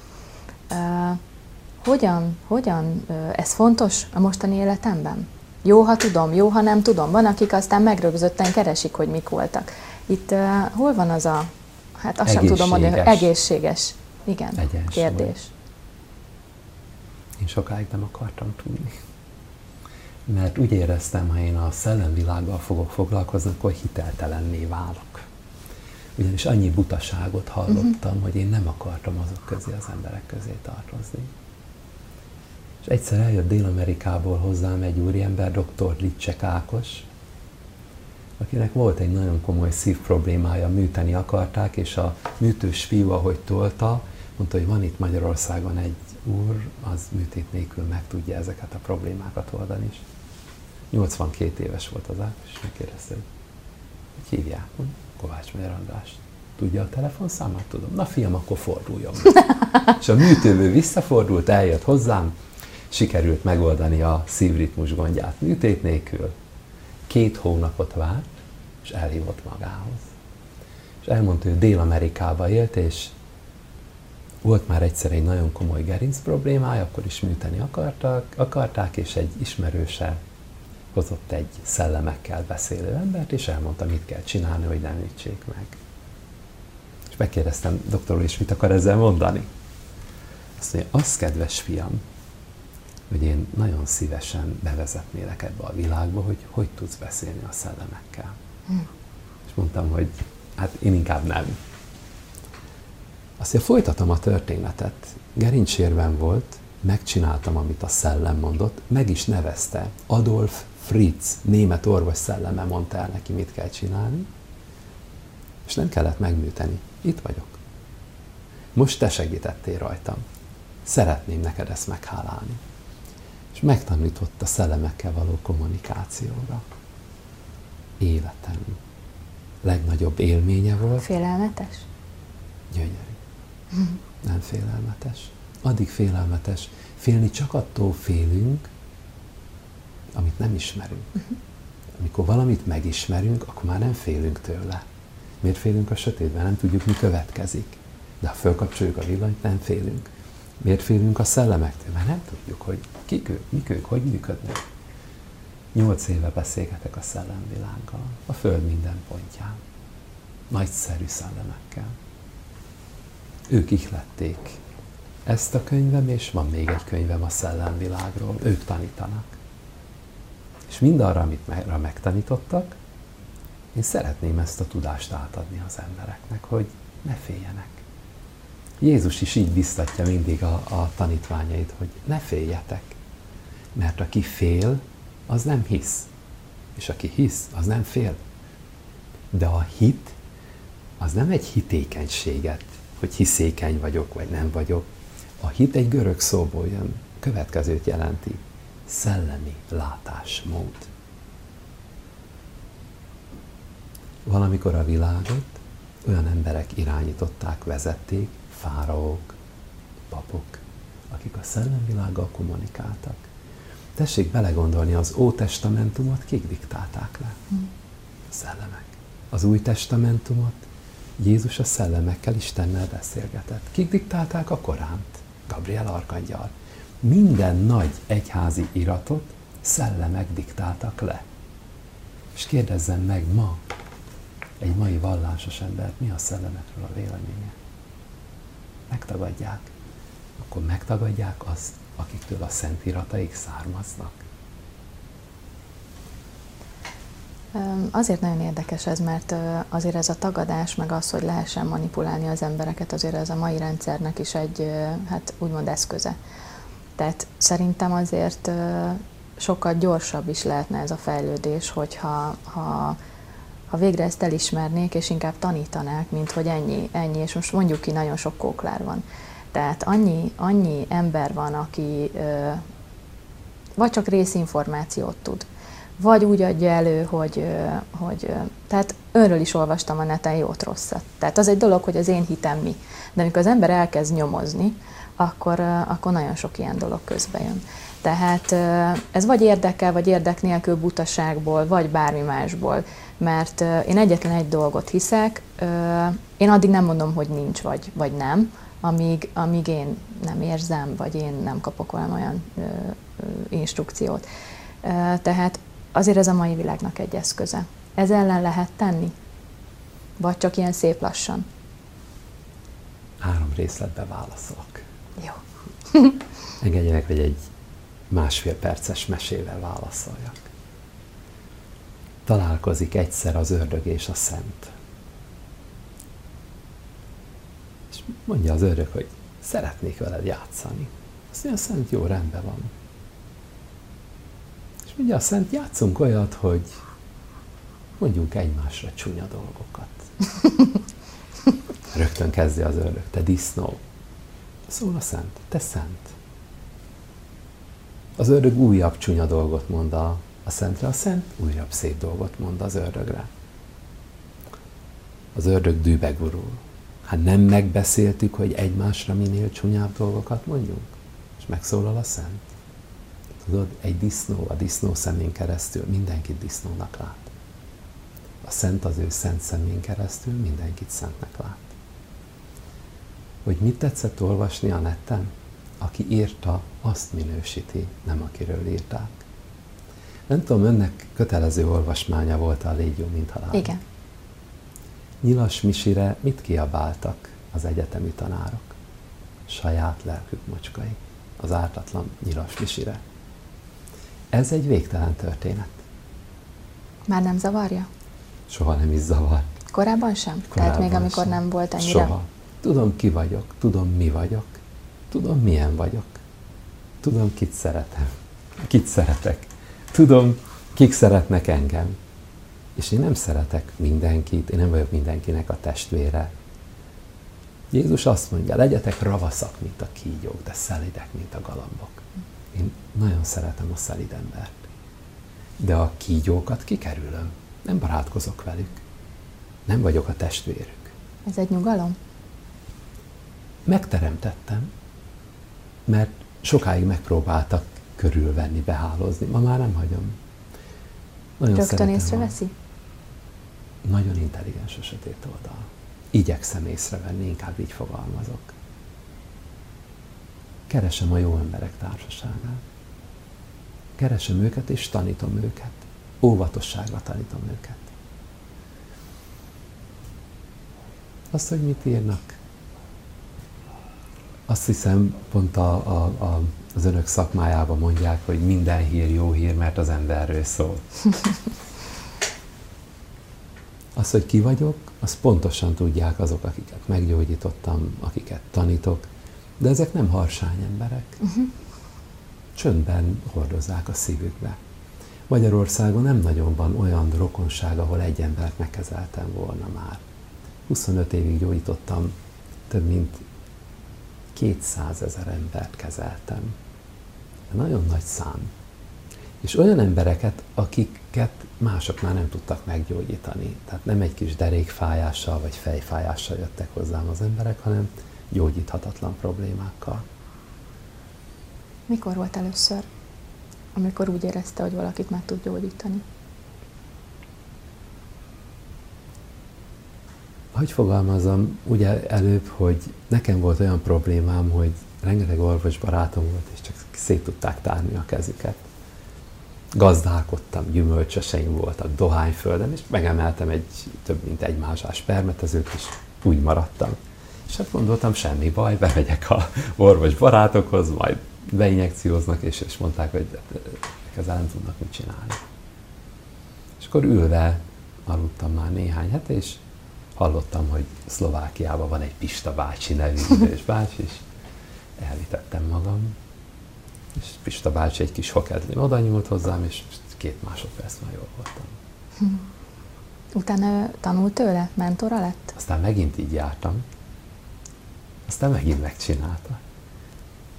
Hogyan, hogyan ez fontos a mostani életemben? Jó, ha tudom, jó, ha nem tudom. Van, akik aztán megrögzötten keresik, hogy mik voltak. Itt uh, hol van az a, hát azt sem tudom hogy egészséges, igen, Egyensúly. kérdés. Én sokáig nem akartam tudni. Mert úgy éreztem, ha én a szellemvilággal fogok foglalkozni, akkor hiteltelenné válok. Ugyanis annyi butaságot hallottam, uh-huh. hogy én nem akartam azok közé, az emberek közé tartozni. És egyszer eljött Dél-Amerikából hozzám egy úriember, dr. Licsek Ákos, akinek volt egy nagyon komoly szív problémája, műteni akarták, és a műtős fiú, ahogy tolta, mondta, hogy van itt Magyarországon egy úr, az műtét nélkül meg tudja ezeket a problémákat oldani. 82 éves volt az át, és megkérdezte, hogy hívják? Kovács Magyar András. Tudja a telefonszámát? Tudom. Na fiam, akkor forduljon. [LAUGHS] és a műtőből visszafordult, eljött hozzám, sikerült megoldani a szívritmus gondját műtét nélkül. Két hónapot várt, és elhívott magához. És elmondta, hogy Dél-Amerikába élt, és volt már egyszer egy nagyon komoly gerinc problémája, akkor is műteni akartak, akarták, és egy ismerőse hozott egy szellemekkel beszélő embert, és elmondta, mit kell csinálni, hogy nem ütsék meg. És megkérdeztem, doktor és mit akar ezzel mondani? Azt mondja, az kedves fiam, hogy én nagyon szívesen bevezetnélek ebbe a világba, hogy hogy tudsz beszélni a szellemekkel. Hm. És mondtam, hogy hát én inkább nem. Azt mondja, folytatom a történetet. Gerincsérben volt, megcsináltam, amit a szellem mondott, meg is nevezte. Adolf Fritz, német orvos szelleme mondta el neki, mit kell csinálni, és nem kellett megműteni. Itt vagyok. Most te segítettél rajtam. Szeretném neked ezt meghálálni. És megtanított a szellemekkel való kommunikációra. Életem legnagyobb élménye volt. Félelmetes? Gyönyörű. Nem félelmetes. Addig félelmetes. Félni csak attól félünk, amit nem ismerünk. Amikor valamit megismerünk, akkor már nem félünk tőle. Miért félünk a sötétben? Nem tudjuk, mi következik. De ha fölkapcsoljuk a villanyt, nem félünk. Miért félünk a szellemektől? Mert nem tudjuk, hogy kik ők, mik ők, hogy működnek. Nyolc éve beszélgetek a szellemvilággal, a Föld minden pontján. Nagyszerű szellemekkel. Ők ihlették ezt a könyvem, és van még egy könyvem a szellemvilágról. Ők tanítanak. És mindarra, amit megtanítottak, én szeretném ezt a tudást átadni az embereknek, hogy ne féljenek. Jézus is így biztatja mindig a, a tanítványait, hogy ne féljetek, mert aki fél, az nem hisz. És aki hisz, az nem fél. De a hit, az nem egy hitékenységet, hogy hiszékeny vagyok, vagy nem vagyok. A hit egy görög szóból jön, következőt jelenti szellemi látásmód. Valamikor a világot olyan emberek irányították, vezették, fáraók, papok, akik a szellemvilággal kommunikáltak. Tessék belegondolni, az Ótestamentumot kik diktálták le? A szellemek. Az Új Testamentumot Jézus a szellemekkel, Istennel beszélgetett. Kik diktálták a Koránt? Gabriel Arkangyal minden nagy egyházi iratot szellemek diktáltak le. És kérdezzem meg ma egy mai vallásos embert, mi a szellemekről a véleménye? Megtagadják. Akkor megtagadják azt, akiktől a szent irataik származnak. Azért nagyon érdekes ez, mert azért ez a tagadás, meg az, hogy lehessen manipulálni az embereket, azért ez a mai rendszernek is egy, hát úgymond eszköze. Tehát szerintem azért sokkal gyorsabb is lehetne ez a fejlődés, hogyha ha, ha végre ezt elismernék, és inkább tanítanák, mint hogy ennyi, ennyi, és most mondjuk ki, nagyon sok kóklár van. Tehát annyi, annyi ember van, aki ö, vagy csak részinformációt tud, vagy úgy adja elő, hogy, hogy tehát önről is olvastam a neten jót rosszat. Tehát az egy dolog, hogy az én hitem mi. De amikor az ember elkezd nyomozni, akkor, akkor nagyon sok ilyen dolog közbe jön. Tehát ez vagy érdekel, vagy érdek nélkül butaságból, vagy bármi másból. Mert én egyetlen egy dolgot hiszek, én addig nem mondom, hogy nincs, vagy, vagy nem, amíg, amíg én nem érzem, vagy én nem kapok olyan, olyan instrukciót. Tehát azért ez a mai világnak egy eszköze. Ez ellen lehet tenni? Vagy csak ilyen szép lassan? Három részletbe válaszolok. Jó. Engedjenek, hogy egy másfél perces mesével válaszoljak. Találkozik egyszer az ördög és a szent. És mondja az ördög, hogy szeretnék veled játszani. Azt mondja, a szent jó rendben van. És mondja a szent, játszunk olyat, hogy mondjunk egymásra csúnya dolgokat. [LAUGHS] Rögtön kezdi az ördög, te disznó, Szól a szent, te szent. Az ördög újabb csúnya dolgot mond a a szentre, a szent újabb szép dolgot mond az ördögre. Az ördög dűbe gurul. Hát nem megbeszéltük, hogy egymásra minél csúnyább dolgokat mondjunk? És megszólal a szent. Tudod, egy disznó a disznó szemén keresztül mindenkit disznónak lát. A szent az ő szent szemén keresztül mindenkit szentnek lát. Hogy mit tetszett olvasni a netten? Aki írta, azt minősíti, nem akiről írták. Nem tudom, önnek kötelező olvasmánya volt a Légy jó, mint halál. Igen. Nyilas Misire mit kiabáltak az egyetemi tanárok? Saját lelkük mocskai. Az ártatlan Nyilas Misire. Ez egy végtelen történet. Már nem zavarja? Soha nem is zavar. Korábban sem? Korábban Tehát még amikor sem. nem volt ennyire? Soha. Tudom, ki vagyok, tudom, mi vagyok, tudom, milyen vagyok, tudom, kit szeretem, kit szeretek, tudom, kik szeretnek engem. És én nem szeretek mindenkit, én nem vagyok mindenkinek a testvére. Jézus azt mondja, legyetek ravaszak, mint a kígyók, de szelidek, mint a galambok. Én nagyon szeretem a szelid embert. De a kígyókat kikerülöm. Nem barátkozok velük. Nem vagyok a testvérük. Ez egy nyugalom? Megteremtettem, mert sokáig megpróbáltak körülvenni, behálózni. Ma már nem hagyom. Nagyon Rögtön észreveszi? Nagyon intelligens a sötét oldal. Igyekszem észrevenni, inkább így fogalmazok. Keresem a jó emberek társaságát. Keresem őket, és tanítom őket. Óvatosságra tanítom őket. Azt, hogy mit írnak, azt hiszem, pont a, a, a, az önök szakmájában mondják, hogy minden hír jó hír, mert az emberről szól. [LAUGHS] Az, hogy ki vagyok, azt pontosan tudják azok, akiket meggyógyítottam, akiket tanítok, de ezek nem harsány emberek. Uh-huh. Csöndben hordozzák a szívükbe. Magyarországon nem nagyon van olyan rokonság, ahol egy embert megkezeltem volna már. 25 évig gyógyítottam, több mint 200 ezer embert kezeltem. Nagyon nagy szám. És olyan embereket, akiket mások már nem tudtak meggyógyítani. Tehát nem egy kis derékfájással vagy fejfájással jöttek hozzám az emberek, hanem gyógyíthatatlan problémákkal. Mikor volt először, amikor úgy érezte, hogy valakit meg tud gyógyítani? Hogy fogalmazom, ugye előbb, hogy nekem volt olyan problémám, hogy rengeteg orvos barátom volt, és csak szét tudták tárni a kezüket. Gazdálkodtam, gyümölcsöseim voltak dohányföldön, és megemeltem egy több mint egy másás permetezőt, és úgy maradtam. És hát gondoltam, semmi baj, bemegyek a orvos barátokhoz, majd beinjekcióznak, és, és mondták, hogy ezzel nem tudnak mit csinálni. És akkor ülve aludtam már néhány hete, és hallottam, hogy Szlovákiában van egy Pista bácsi nevű idős bácsi, és elvitettem magam. És Pista bácsi egy kis hokedlin oda nyúlt hozzám, és két másodperc már jól voltam. Hm. [LAUGHS] Utána tanult tőle? Mentora lett? Aztán megint így jártam. Aztán megint megcsinálta.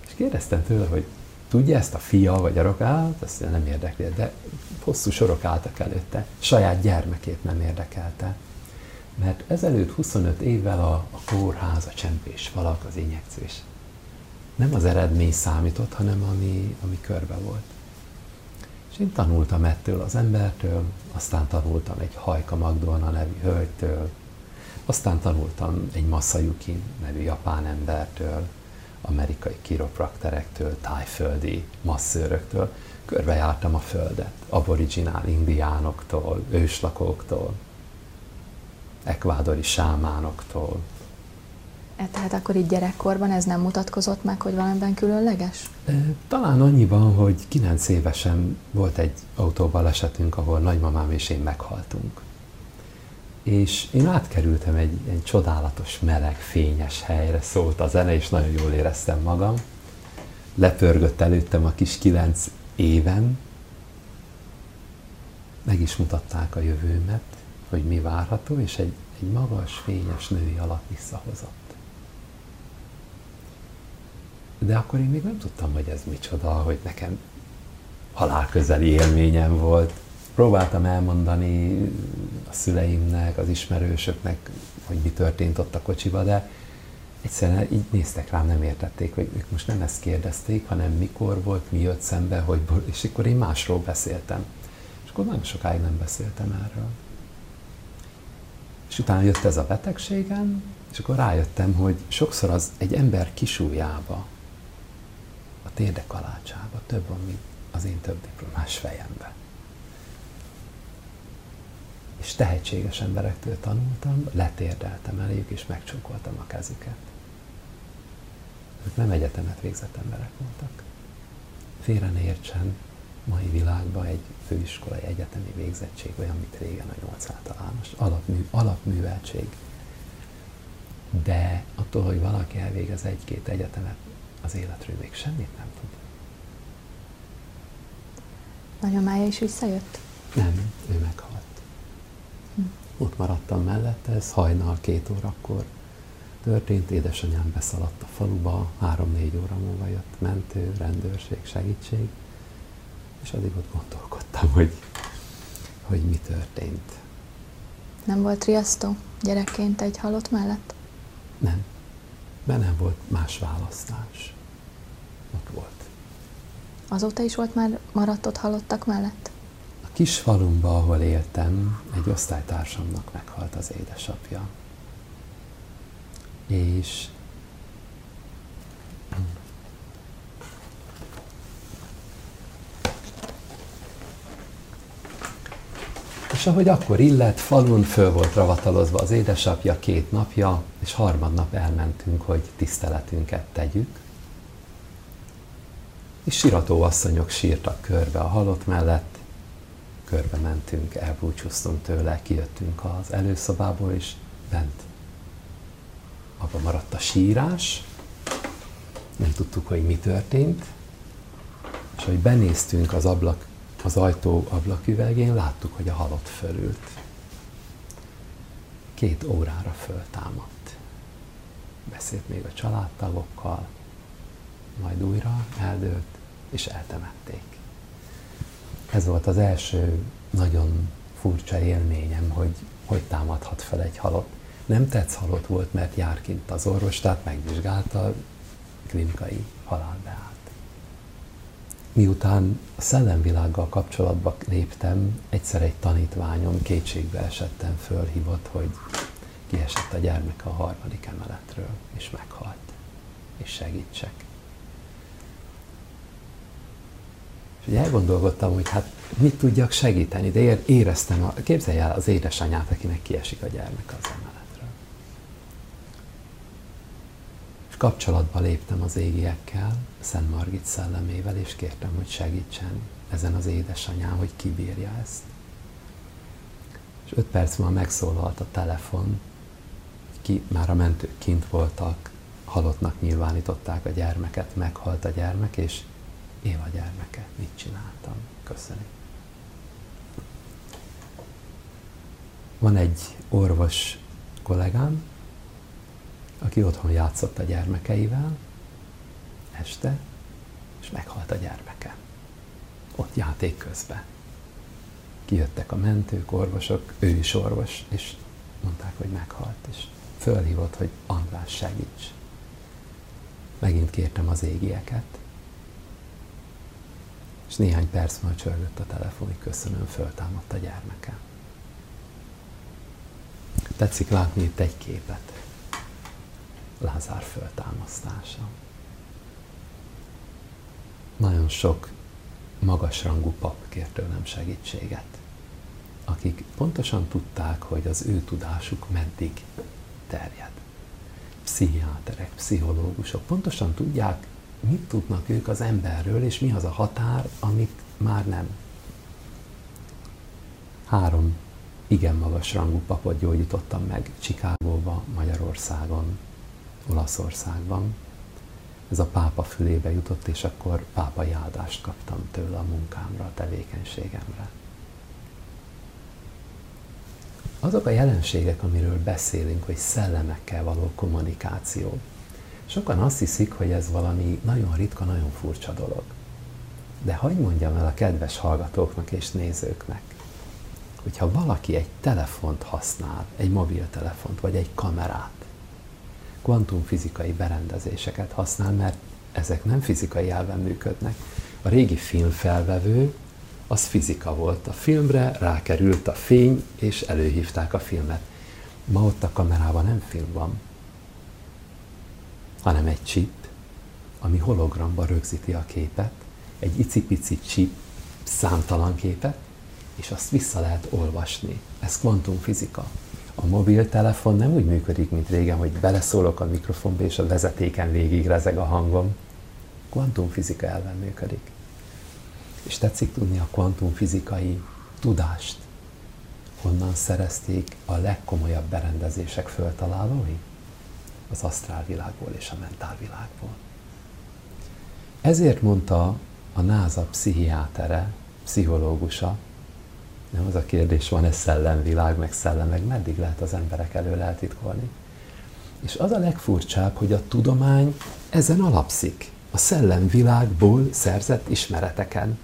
És kérdeztem tőle, hogy tudja ezt a fia vagy a rokát, azt nem érdekli, de hosszú sorok álltak előtte. Saját gyermekét nem érdekelte. Mert ezelőtt 25 évvel a, a kórház, a csempés falak, az injekciós nem az eredmény számított, hanem ami, ami körbe volt. És én tanultam ettől az embertől, aztán tanultam egy Hajka Magdolna nevű hölgytől, aztán tanultam egy Masayuki nevű japán embertől, amerikai kiroprakterektől, tájföldi masszőröktől, körbejártam a földet, aboriginál indiánoktól, őslakóktól, ekvádori sámánoktól. E, tehát akkor így gyerekkorban ez nem mutatkozott meg, hogy valamiben különleges? Talán annyiban, hogy kilenc évesen volt egy autóbalesetünk, ahol nagymamám és én meghaltunk. És én átkerültem egy, egy csodálatos, meleg, fényes helyre, szólt a zene, és nagyon jól éreztem magam. Lepörgött előttem a kis kilenc éven, meg is mutatták a jövőmet, hogy mi várható, és egy, egy magas, fényes női alak visszahozott. De akkor én még nem tudtam, hogy ez micsoda, hogy nekem halálközeli élményem volt. Próbáltam elmondani a szüleimnek, az ismerősöknek, hogy mi történt ott a kocsiba, de egyszerűen így néztek rám, nem értették, hogy ők most nem ezt kérdezték, hanem mikor volt, mi jött szembe, hogy, és akkor én másról beszéltem. És akkor nagyon sokáig nem beszéltem erről. És utána jött ez a betegségem, és akkor rájöttem, hogy sokszor az egy ember kisújjába, a térdekalácsába több van, mint az én több diplomás fejembe. És tehetséges emberektől tanultam, letérdeltem eléjük, és megcsókoltam a kezüket. Ők nem egyetemet végzett emberek voltak. Félre ne értsen, mai világban egy főiskolai egyetemi végzettség olyan, mint régen a nyolc általános, alapmű, alapműveltség. De attól, hogy valaki elvégez egy-két egyetemet, az életről még semmit nem tud. Nagyomája is visszajött? Nem, ő meghalt. Hm. Ott maradtam mellette, ez hajnal két órakor történt, édesanyám beszaladt a faluba, három-négy óra múlva jött mentő, rendőrség, segítség, és addig ott gondolkodtam, hogy, hogy mi történt. Nem volt riasztó gyerekként egy halott mellett? Nem. Mert nem volt más választás. Ott volt. Azóta is volt már maradt ott halottak mellett? A kis falumba, ahol éltem, egy osztálytársamnak meghalt az édesapja. És És ahogy akkor illet, falun föl volt ravatalozva az édesapja két napja, és harmadnap elmentünk, hogy tiszteletünket tegyük. És sirató asszonyok sírtak körbe a halott mellett, körbe mentünk, elbúcsúztunk tőle, kijöttünk az előszobából, és bent abban maradt a sírás, nem tudtuk, hogy mi történt, és hogy benéztünk az ablak az ajtó ablaküvegén láttuk, hogy a halott fölült. Két órára föltámadt. Beszélt még a családtagokkal, majd újra eldőlt, és eltemették. Ez volt az első nagyon furcsa élményem, hogy hogy támadhat fel egy halott. Nem tetsz halott volt, mert jár kint az orvos, tehát megvizsgálta, klinikai halálbeáll. Miután a szellemvilággal kapcsolatba léptem, egyszer egy tanítványom kétségbe esettem fölhívott, hogy kiesett a gyermek a harmadik emeletről, és meghalt, és segítsek. És ugye elgondolkodtam, hogy hát mit tudjak segíteni, de éreztem, a, képzelj el az édesanyát, akinek kiesik a gyermek az emelet. Kapcsolatba léptem az égiekkel, Szent Margit szellemével, és kértem, hogy segítsen ezen az édesanyám, hogy kibírja ezt. És öt perc múlva megszólalt a telefon, ki, már a mentők kint voltak, halottnak nyilvánították a gyermeket, meghalt a gyermek, és én a gyermeke, mit csináltam? Köszönöm. Van egy orvos kollégám, aki otthon játszott a gyermekeivel este, és meghalt a gyermeke. Ott játék közben. Kijöttek a mentők, orvosok, ő is orvos, és mondták, hogy meghalt, és fölhívott, hogy András segíts. Megint kértem az égieket, és néhány perc múlva csörgött a telefon, hogy köszönöm, föltámadt a gyermeke. Tetszik látni itt egy képet. Lázár föltámasztása. Nagyon sok magasrangú pap kért tőlem segítséget, akik pontosan tudták, hogy az ő tudásuk meddig terjed. Pszichiáterek, pszichológusok pontosan tudják, mit tudnak ők az emberről, és mi az a határ, amit már nem. Három igen magas rangú papot gyógyítottam meg Csikágóba, Magyarországon, Olaszországban. Ez a pápa fülébe jutott, és akkor pápai áldást kaptam tőle a munkámra, a tevékenységemre. Azok a jelenségek, amiről beszélünk, hogy szellemekkel való kommunikáció, sokan azt hiszik, hogy ez valami nagyon ritka, nagyon furcsa dolog. De hagyd mondjam el a kedves hallgatóknak és nézőknek, hogyha valaki egy telefont használ, egy mobiltelefont vagy egy kamerát, kvantumfizikai berendezéseket használ, mert ezek nem fizikai elven működnek. A régi filmfelvevő az fizika volt. A filmre rákerült a fény, és előhívták a filmet. Ma ott a kamerában nem film van, hanem egy chip, ami hologramba rögzíti a képet, egy icipici chip számtalan képet, és azt vissza lehet olvasni. Ez kvantumfizika. A mobiltelefon nem úgy működik, mint régen, hogy beleszólok a mikrofonba, és a vezetéken végig rezeg a hangom. Kvantumfizika elven működik. És tetszik tudni a kvantumfizikai tudást, honnan szerezték a legkomolyabb berendezések föltalálói? Az asztrálvilágból és a mentálvilágból. Ezért mondta a NASA pszichiátere, pszichológusa, nem az a kérdés, van-e szellemvilág, meg szellemek, meddig lehet az emberek elől eltitkolni. És az a legfurcsább, hogy a tudomány ezen alapszik, a szellemvilágból szerzett ismereteken.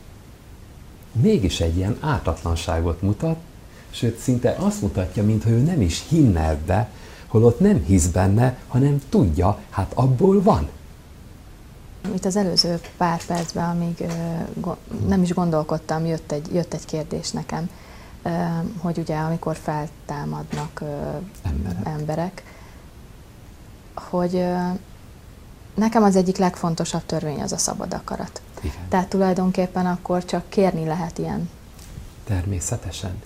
Mégis egy ilyen ártatlanságot mutat, sőt szinte azt mutatja, mintha ő nem is hinne ebbe, holott nem hisz benne, hanem tudja, hát abból van. Itt az előző pár percben, amíg nem is gondolkodtam, jött egy, jött egy kérdés nekem, hogy ugye amikor feltámadnak emberek, emberek hogy nekem az egyik legfontosabb törvény az a szabad akarat. Igen. Tehát tulajdonképpen akkor csak kérni lehet ilyen. Természetesen.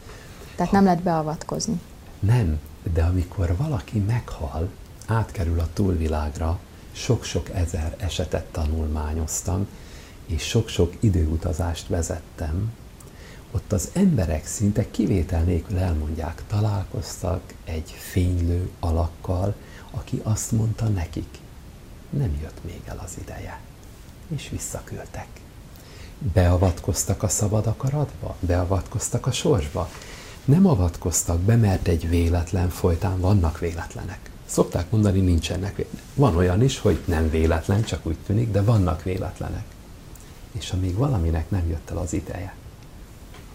Tehát ha... nem lehet beavatkozni. Nem, de amikor valaki meghal, átkerül a túlvilágra, sok-sok ezer esetet tanulmányoztam, és sok-sok időutazást vezettem, ott az emberek szinte kivétel nélkül elmondják, találkoztak egy fénylő alakkal, aki azt mondta nekik, nem jött még el az ideje, és visszaküldtek. Beavatkoztak a szabad akaratba? Beavatkoztak a sorsba? Nem avatkoztak be, mert egy véletlen folytán vannak véletlenek. Szokták mondani, nincsenek. Van olyan is, hogy nem véletlen, csak úgy tűnik, de vannak véletlenek. És amíg valaminek nem jött el az ideje,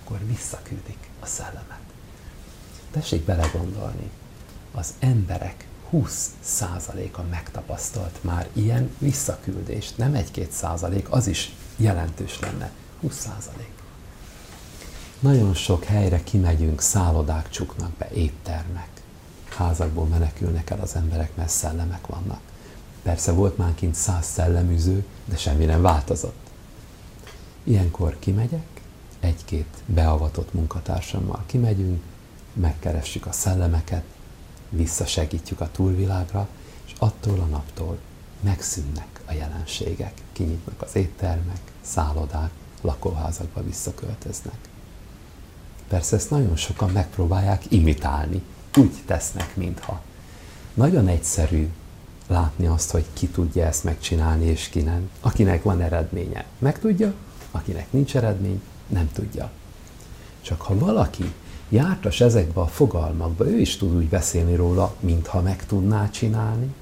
akkor visszaküldik a szellemet. Tessék belegondolni, az emberek 20%-a megtapasztalt már ilyen visszaküldést, nem egy-két százalék, az is jelentős lenne. 20 százalék. Nagyon sok helyre kimegyünk, szállodák csuknak be, éttermek házakból menekülnek el az emberek, mert szellemek vannak. Persze volt már kint száz szelleműző, de semmi nem változott. Ilyenkor kimegyek, egy-két beavatott munkatársammal kimegyünk, megkeressük a szellemeket, visszasegítjük a túlvilágra, és attól a naptól megszűnnek a jelenségek. Kinyitnak az éttermek, szállodák, lakóházakba visszaköltöznek. Persze ezt nagyon sokan megpróbálják imitálni, úgy tesznek, mintha. Nagyon egyszerű látni azt, hogy ki tudja ezt megcsinálni, és ki nem. Akinek van eredménye, meg tudja, akinek nincs eredmény, nem tudja. Csak ha valaki jártas ezekbe a fogalmakba, ő is tud úgy beszélni róla, mintha meg tudná csinálni.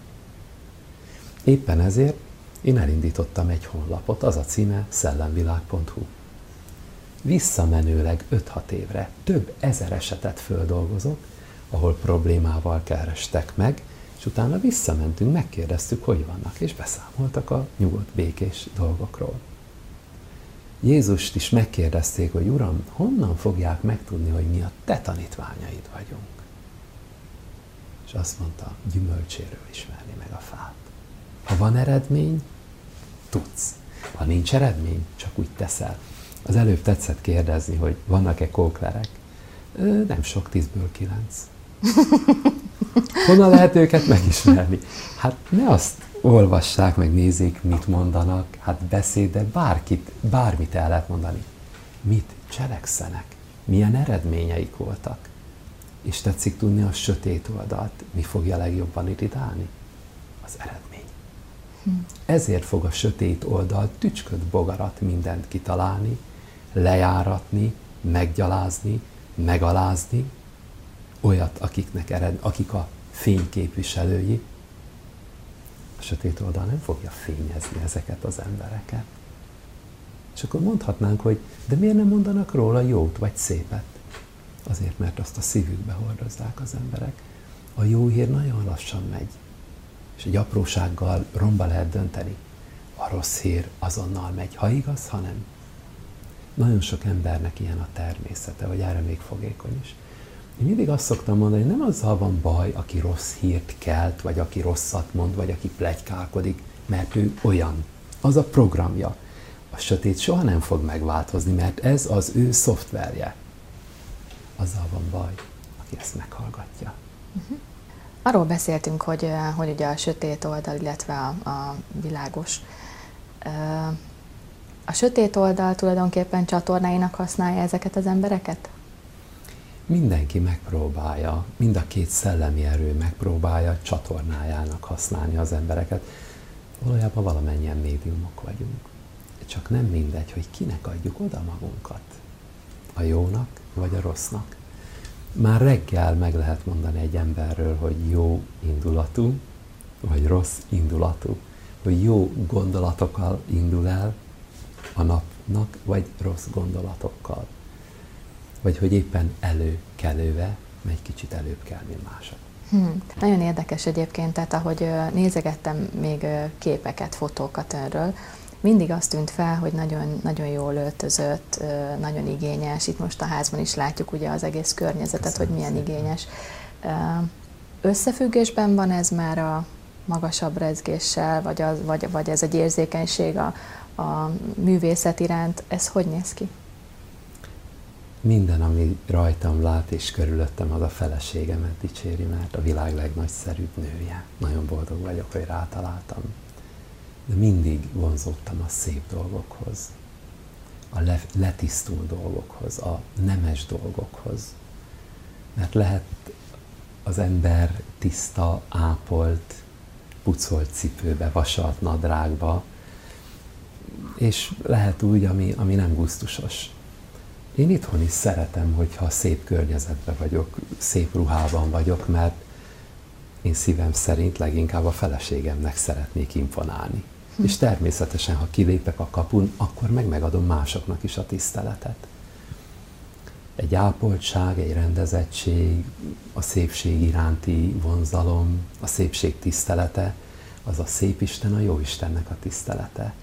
Éppen ezért én elindítottam egy honlapot, az a címe szellemvilág.hu. Visszamenőleg 5-6 évre több ezer esetet földolgozok, ahol problémával kerestek meg, és utána visszamentünk, megkérdeztük, hogy vannak, és beszámoltak a nyugodt, békés dolgokról. Jézust is megkérdezték, hogy Uram, honnan fogják megtudni, hogy mi a te tanítványaid vagyunk? És azt mondta, gyümölcséről ismerni meg a fát. Ha van eredmény, tudsz. Ha nincs eredmény, csak úgy teszel. Az előbb tetszett kérdezni, hogy vannak-e kóklerek. Nem sok, tízből kilenc. Honnan lehet őket megismerni? Hát ne azt olvassák, meg nézzék, mit mondanak, hát beszéd, bárkit, bármit el lehet mondani. Mit cselekszenek? Milyen eredményeik voltak? És tetszik tudni a sötét oldalt, mi fogja legjobban irritálni? Az eredmény. Ezért fog a sötét oldal tücsköd bogarat mindent kitalálni, lejáratni, meggyalázni, megalázni, olyat, akiknek ered, akik a fényképviselői, a sötét oldal nem fogja fényezni ezeket az embereket. És akkor mondhatnánk, hogy de miért nem mondanak róla jót vagy szépet? Azért, mert azt a szívükbe hordozzák az emberek. A jó hír nagyon lassan megy, és egy aprósággal romba lehet dönteni. A rossz hír azonnal megy, ha igaz, ha nem. Nagyon sok embernek ilyen a természete, vagy erre még fogékony is. Én mindig azt szoktam mondani, hogy nem azzal van baj, aki rossz hírt kelt, vagy aki rosszat mond, vagy aki plegykálkodik, mert ő olyan. Az a programja. A sötét soha nem fog megváltozni, mert ez az ő szoftverje. Azzal van baj, aki ezt meghallgatja. Uh-huh. Arról beszéltünk, hogy, hogy ugye a sötét oldal, illetve a, a világos. A sötét oldal tulajdonképpen csatornáinak használja ezeket az embereket? Mindenki megpróbálja, mind a két szellemi erő megpróbálja csatornájának használni az embereket. Valójában valamennyien médiumok vagyunk. Csak nem mindegy, hogy kinek adjuk oda magunkat. A jónak vagy a rossznak. Már reggel meg lehet mondani egy emberről, hogy jó indulatú, vagy rossz indulatú. Hogy jó gondolatokkal indul el a napnak, vagy rossz gondolatokkal vagy hogy éppen előkelőve megy kicsit előbb kell, mint mások. Hmm. Nagyon érdekes egyébként, tehát ahogy nézegettem még képeket, fotókat önről, mindig azt tűnt fel, hogy nagyon, nagyon jól öltözött, nagyon igényes. Itt most a házban is látjuk ugye az egész környezetet, Köszönöm hogy milyen szépen. igényes. Összefüggésben van ez már a magasabb rezgéssel, vagy, az, vagy, vagy ez egy érzékenység a, a művészet iránt, ez hogy néz ki? Minden, ami rajtam lát és körülöttem, az a feleségemet dicséri, mert a világ legnagyszerűbb nője. Nagyon boldog vagyok, hogy rátaláltam. De mindig vonzódtam a szép dolgokhoz, a le, letisztult dolgokhoz, a nemes dolgokhoz. Mert lehet az ember tiszta, ápolt, pucolt cipőbe, vasalt nadrágba, és lehet úgy, ami, ami nem gusztusos én itthon is szeretem, hogyha szép környezetben vagyok, szép ruhában vagyok, mert én szívem szerint leginkább a feleségemnek szeretnék imponálni. Hm. És természetesen, ha kilépek a kapun, akkor meg megadom másoknak is a tiszteletet. Egy ápoltság, egy rendezettség, a szépség iránti vonzalom, a szépség tisztelete, az a szép Isten, a jó Istennek a tisztelete.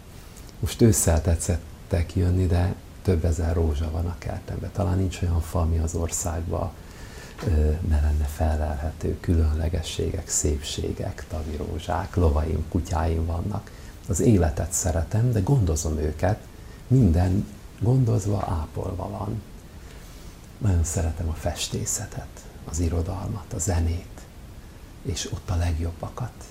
Most ősszel tetszettek jönni, de több ezer rózsa van a kertemben. Talán nincs olyan fa, ami az országban ne lenne felelhető. Különlegességek, szépségek, tavi rózsák, lovaim, kutyáim vannak. Az életet szeretem, de gondozom őket. Minden gondozva, ápolva van. Nagyon szeretem a festészetet, az irodalmat, a zenét, és ott a legjobbakat,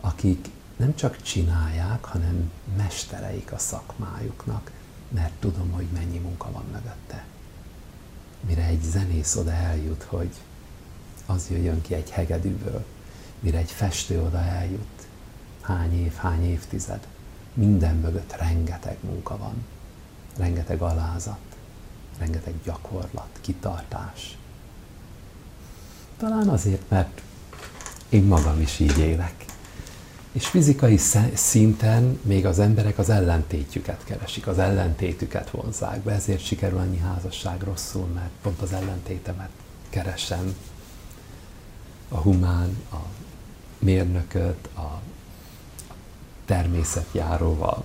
akik nem csak csinálják, hanem mestereik a szakmájuknak, mert tudom, hogy mennyi munka van mögötte. Mire egy zenész oda eljut, hogy az jöjjön ki egy hegedűből, mire egy festő oda eljut, hány év, hány évtized, minden mögött rengeteg munka van, rengeteg alázat, rengeteg gyakorlat, kitartás. Talán azért, mert én magam is így élek. És fizikai szinten még az emberek az ellentétjüket keresik, az ellentétüket vonzák be, ezért sikerül annyi házasság rosszul, mert pont az ellentétemet keresem. A humán, a mérnököt, a természetjáróval,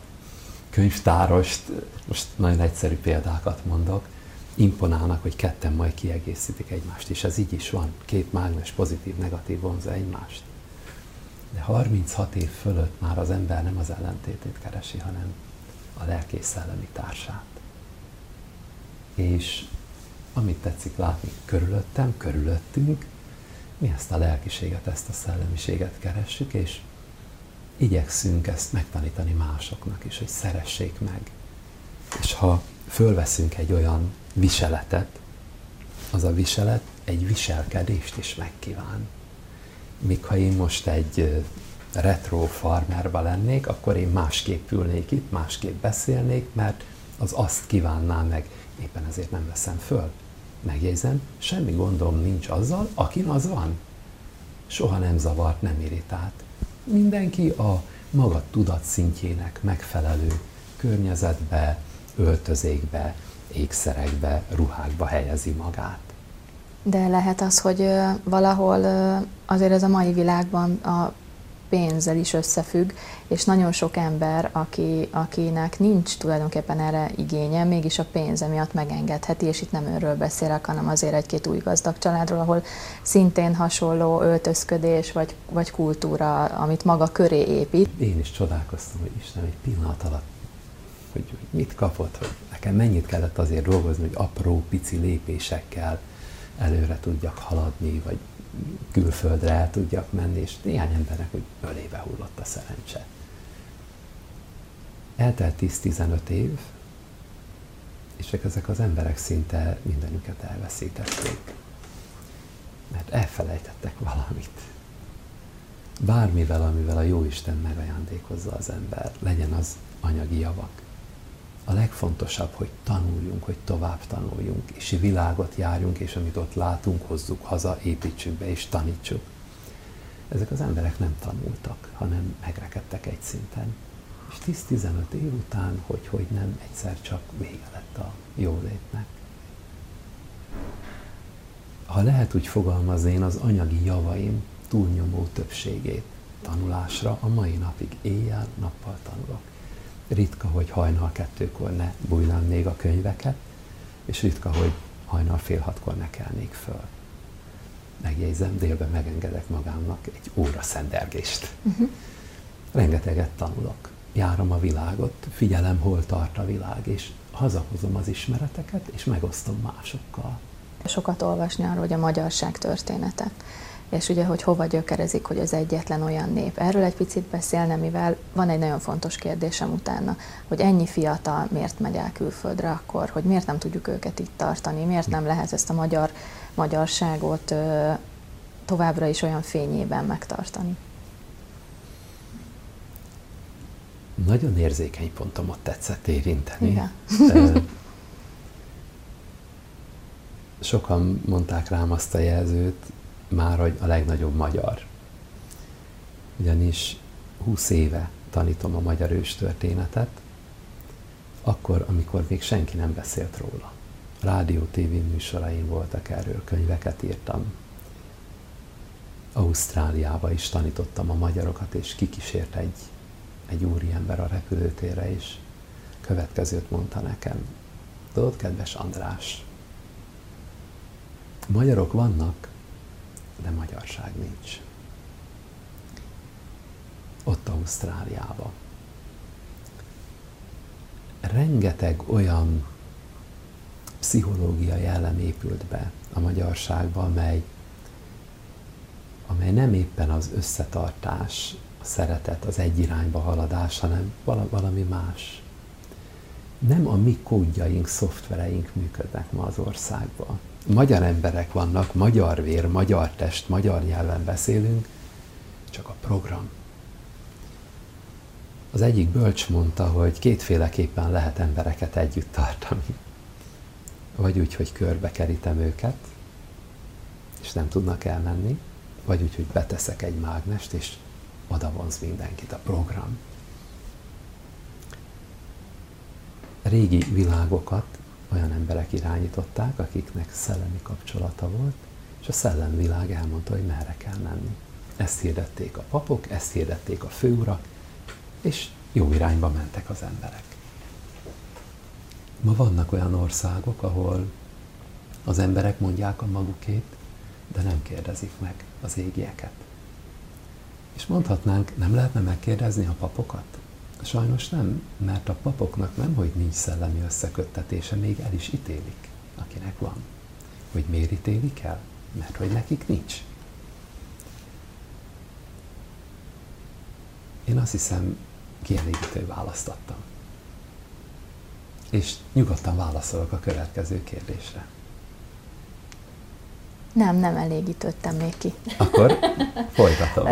könyvtárost, most nagyon egyszerű példákat mondok, imponálnak, hogy ketten majd kiegészítik egymást, és ez így is van. Két mágnes pozitív, negatív vonza egymást. De 36 év fölött már az ember nem az ellentétét keresi, hanem a lelkész szellemi társát. És amit tetszik látni körülöttem, körülöttünk, mi ezt a lelkiséget, ezt a szellemiséget keressük, és igyekszünk ezt megtanítani másoknak is, hogy szeressék meg. És ha fölveszünk egy olyan viseletet, az a viselet egy viselkedést is megkíván míg ha én most egy retro farmerba lennék, akkor én másképp ülnék itt, másképp beszélnék, mert az azt kívánná meg. Éppen ezért nem veszem föl. Megjegyzem, semmi gondom nincs azzal, akin az van. Soha nem zavart, nem irritált. Mindenki a maga tudat szintjének megfelelő környezetbe, öltözékbe, ékszerekbe, ruhákba helyezi magát. De lehet az, hogy valahol azért ez a mai világban a pénzzel is összefügg, és nagyon sok ember, aki, akinek nincs tulajdonképpen erre igénye, mégis a pénze miatt megengedheti, és itt nem őről beszélek, hanem azért egy-két új gazdag családról, ahol szintén hasonló öltözködés vagy, vagy kultúra, amit maga köré épít. Én is csodálkoztam, hogy Isten egy pillanat alatt, hogy mit kapott, hogy nekem mennyit kellett azért dolgozni, hogy apró, pici lépésekkel előre tudjak haladni, vagy külföldre el tudjak menni, és néhány embernek hogy ölébe hullott a szerencse. Eltelt 10-15 év, és ezek az emberek szinte mindenüket elveszítették. Mert elfelejtettek valamit. Bármivel, amivel a Jóisten megajándékozza az ember, legyen az anyagi javak, a legfontosabb, hogy tanuljunk, hogy tovább tanuljunk, és világot járjunk, és amit ott látunk, hozzuk haza, építsük be és tanítsuk. Ezek az emberek nem tanultak, hanem megrekedtek egy szinten. És 10-15 év után, hogy, hogy nem, egyszer csak vége lett a jólétnek. Ha lehet úgy fogalmazni, én az anyagi javaim túlnyomó többségét tanulásra a mai napig éjjel-nappal tanulok ritka, hogy hajnal kettőkor ne bújnám még a könyveket, és ritka, hogy hajnal fél hatkor ne kelnék föl. Megjegyzem, délben megengedek magámnak egy óra szendergést. Uh-huh. Rengeteget tanulok. Járom a világot, figyelem, hol tart a világ, és hazahozom az ismereteket, és megosztom másokkal. Sokat olvasni arról, hogy a magyarság története és ugye, hogy hova gyökerezik, hogy az egyetlen olyan nép. Erről egy picit beszélne, mivel van egy nagyon fontos kérdésem utána, hogy ennyi fiatal miért megy el külföldre akkor, hogy miért nem tudjuk őket itt tartani, miért nem lehet ezt a magyar magyarságot ö, továbbra is olyan fényében megtartani. Nagyon érzékeny pontomot tetszett érinteni. Igen. Sokan mondták rám azt a jelzőt, már hogy a legnagyobb magyar. Ugyanis 20 éve tanítom a magyar őstörténetet, akkor, amikor még senki nem beszélt róla. Rádió, TV műsoraim voltak erről, könyveket írtam. Ausztráliába is tanítottam a magyarokat, és kikísért egy, egy úriember a repülőtérre, és következőt mondta nekem. Tudod, kedves András, magyarok vannak, de magyarság nincs. Ott Ausztráliába. Rengeteg olyan pszichológiai elem épült be a magyarságba, amely, amely nem éppen az összetartás, a szeretet, az egy irányba haladás, hanem valami más. Nem a mi kódjaink, szoftvereink működnek ma az országban magyar emberek vannak, magyar vér, magyar test, magyar nyelven beszélünk, csak a program. Az egyik bölcs mondta, hogy kétféleképpen lehet embereket együtt tartani. Vagy úgy, hogy körbe kerítem őket, és nem tudnak elmenni, vagy úgy, hogy beteszek egy mágnest, és oda vonz mindenkit a program. Régi világokat olyan emberek irányították, akiknek szellemi kapcsolata volt, és a szellemvilág elmondta, hogy merre kell menni. Ezt hirdették a papok, ezt hirdették a főurak, és jó irányba mentek az emberek. Ma vannak olyan országok, ahol az emberek mondják a magukét, de nem kérdezik meg az égieket. És mondhatnánk, nem lehetne megkérdezni a papokat? Sajnos nem, mert a papoknak nem, hogy nincs szellemi összeköttetése, még el is ítélik, akinek van. Hogy miért ítélik el? Mert hogy nekik nincs. Én azt hiszem, kielégítő választottam. És nyugodtan válaszolok a következő kérdésre. Nem, nem elégítődtem még ki. Akkor folytatom.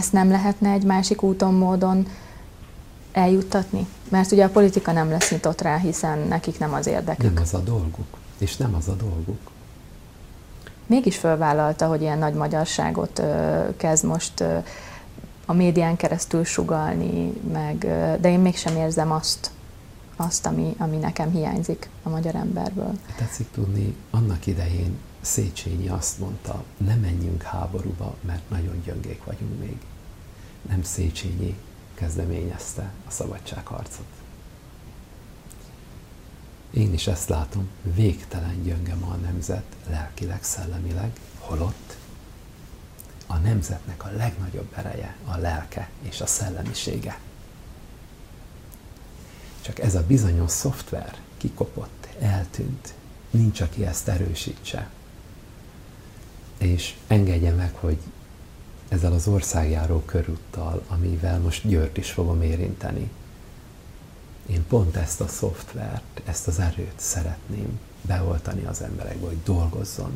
Ezt nem lehetne egy másik úton, módon eljuttatni? Mert ugye a politika nem lesz nyitott rá, hiszen nekik nem az érdekük. Nem az a dolguk, és nem az a dolguk. Mégis fölvállalta, hogy ilyen nagy magyarságot ö, kezd most ö, a médián keresztül sugalni, meg, de én mégsem érzem azt, azt ami, ami nekem hiányzik a magyar emberből. Tetszik tudni, annak idején Széchenyi azt mondta, ne menjünk háborúba, mert nagyon gyöngék vagyunk még. Nem Széchenyi kezdeményezte a szabadságharcot. Én is ezt látom, végtelen gyönge ma a nemzet, lelkileg, szellemileg, holott a nemzetnek a legnagyobb ereje a lelke és a szellemisége. Csak ez a bizonyos szoftver kikopott, eltűnt, nincs, aki ezt erősítse. És engedje meg, hogy ezzel az országjáró körúttal, amivel most Győrt is fogom érinteni, én pont ezt a szoftvert, ezt az erőt szeretném beoltani az emberekbe, hogy dolgozzon,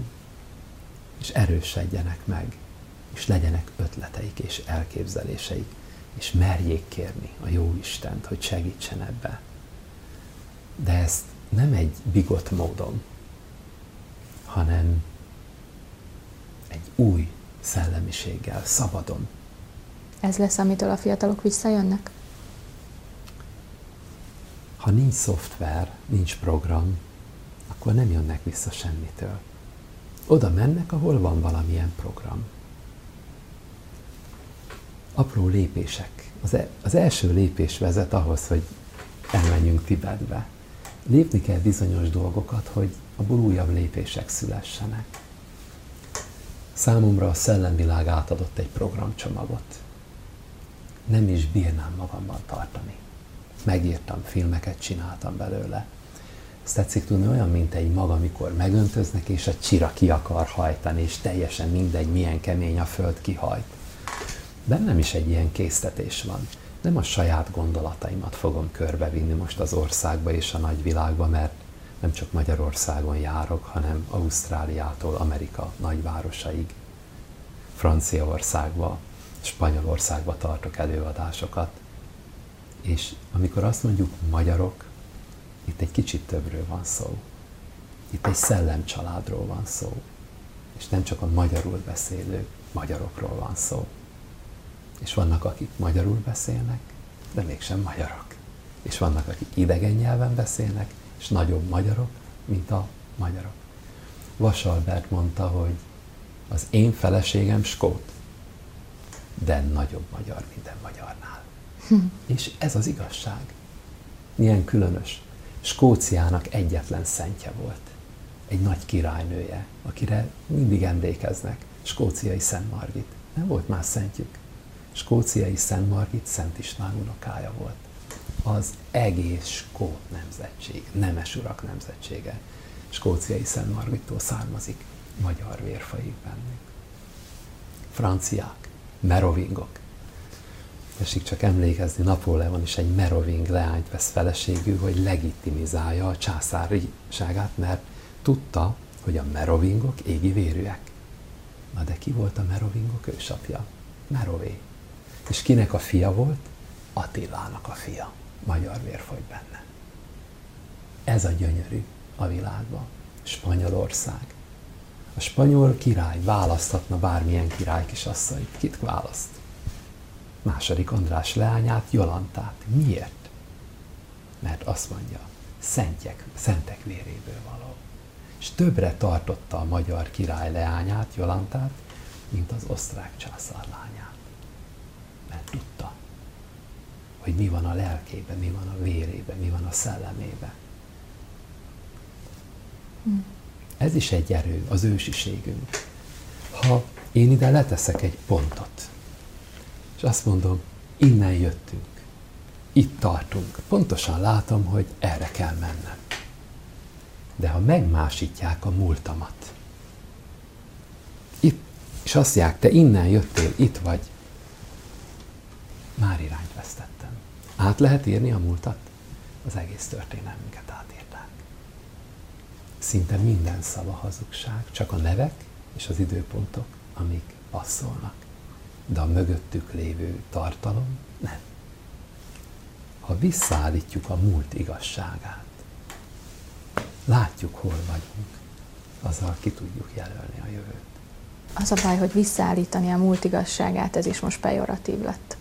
és erősödjenek meg, és legyenek ötleteik és elképzeléseik, és merjék kérni a jó Istent, hogy segítsen ebbe. De ezt nem egy bigott módon, hanem egy új szellemiséggel, szabadon. Ez lesz, amitől a fiatalok visszajönnek? Ha nincs szoftver, nincs program, akkor nem jönnek vissza semmitől. Oda mennek, ahol van valamilyen program. Apró lépések. Az, e- az első lépés vezet ahhoz, hogy elmenjünk Tibetbe. Lépni kell bizonyos dolgokat, hogy abból újabb lépések szülessenek. Számomra a szellemvilág átadott egy programcsomagot. Nem is bírnám magamban tartani megírtam, filmeket csináltam belőle. Ezt tetszik tudni, olyan, mint egy mag, amikor megöntöznek, és a csira ki akar hajtani, és teljesen mindegy, milyen kemény a föld kihajt. Bennem is egy ilyen késztetés van. Nem a saját gondolataimat fogom körbevinni most az országba és a nagyvilágba, mert nem csak Magyarországon járok, hanem Ausztráliától Amerika nagyvárosaig, Franciaországba, Spanyolországba tartok előadásokat. És amikor azt mondjuk magyarok, itt egy kicsit többről van szó. Itt egy szellemcsaládról van szó. És nem csak a magyarul beszélő magyarokról van szó. És vannak, akik magyarul beszélnek, de mégsem magyarok. És vannak, akik idegen nyelven beszélnek, és nagyobb magyarok, mint a magyarok. Vasalbert mondta, hogy az én feleségem skót, de nagyobb magyar minden magyarnál. Hm. [LAUGHS] És ez az igazság. Milyen különös. Skóciának egyetlen szentje volt. Egy nagy királynője, akire mindig emlékeznek. Skóciai Szent Margit. Nem volt más szentjük. Skóciai Szent Margit Szent István unokája volt. Az egész skót nemzetség, nemes urak nemzetsége. Skóciai Szent Margittól származik. Magyar vérfaig bennük. Franciák, merovingok, Esik csak emlékezni, Napóleon is egy meroving leányt vesz feleségül, hogy legitimizálja a császáriságát, mert tudta, hogy a merovingok égi vérűek. Na de ki volt a merovingok ősapja? Merové. És kinek a fia volt? Attilának a fia. Magyar vér folyt benne. Ez a gyönyörű a világban. Spanyolország. A spanyol király választhatna bármilyen király kisasszonyt. Kit választ? második András leányát, Jolantát. Miért? Mert azt mondja, szentek, szentek véréből való. És többre tartotta a magyar király leányát, Jolantát, mint az osztrák császár lányát. Mert tudta, hogy mi van a lelkében, mi van a vérében, mi van a szellemében. Hm. Ez is egy erő, az ősiségünk. Ha én ide leteszek egy pontot, azt mondom, innen jöttünk, itt tartunk. Pontosan látom, hogy erre kell mennem. De ha megmásítják a múltamat, itt, és azt mondják, te innen jöttél, itt vagy, már irányt vesztettem. Át lehet írni a múltat? Az egész történelmünket átírták. Szinte minden szava hazugság, csak a nevek és az időpontok, amik passzolnak de a mögöttük lévő tartalom nem. Ha visszaállítjuk a múlt igazságát, látjuk, hol vagyunk, azzal ki tudjuk jelölni a jövőt. az a baj, hogy visszaállítani a múlt igazságát, ez is most pejoratív lett.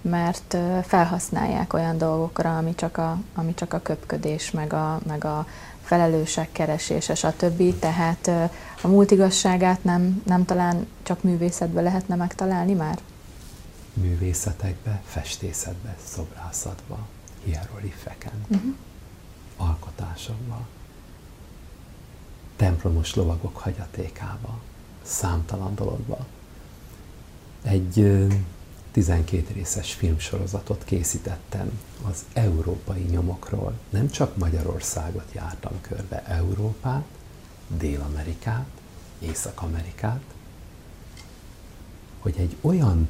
Mert felhasználják olyan dolgokra, ami csak a, ami csak a köpködés, meg a, meg a felelősek keresése, stb. Tehát a múlt igazságát nem, nem talán csak művészetbe lehetne megtalálni már? Művészetekbe, festészetbe, szobrászatba, hieroglifeken, uh-huh. alkotásokba, templomos lovagok hagyatékába, számtalan dologba. Egy 12 részes filmsorozatot készítettem az európai nyomokról. Nem csak Magyarországot jártam körbe, Európát, Dél-Amerikát, Észak-Amerikát, hogy egy olyan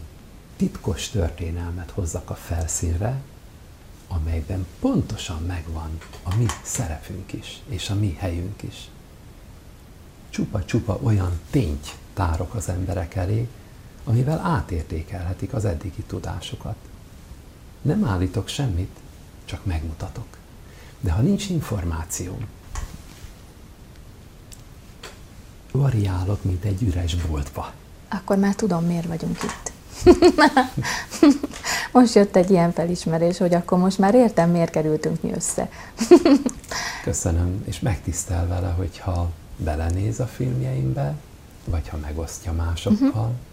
titkos történelmet hozzak a felszínre, amelyben pontosan megvan a mi szerepünk is, és a mi helyünk is. Csupa-csupa olyan tényt tárok az emberek elé, amivel átértékelhetik az eddigi tudásukat. Nem állítok semmit, csak megmutatok. De ha nincs információm, variálok, mint egy üres boltba. Akkor már tudom, miért vagyunk itt. [LAUGHS] most jött egy ilyen felismerés, hogy akkor most már értem, miért kerültünk mi össze. [LAUGHS] Köszönöm, és megtisztel vele, hogyha belenéz a filmjeimbe, vagy ha megosztja másokkal, uh-huh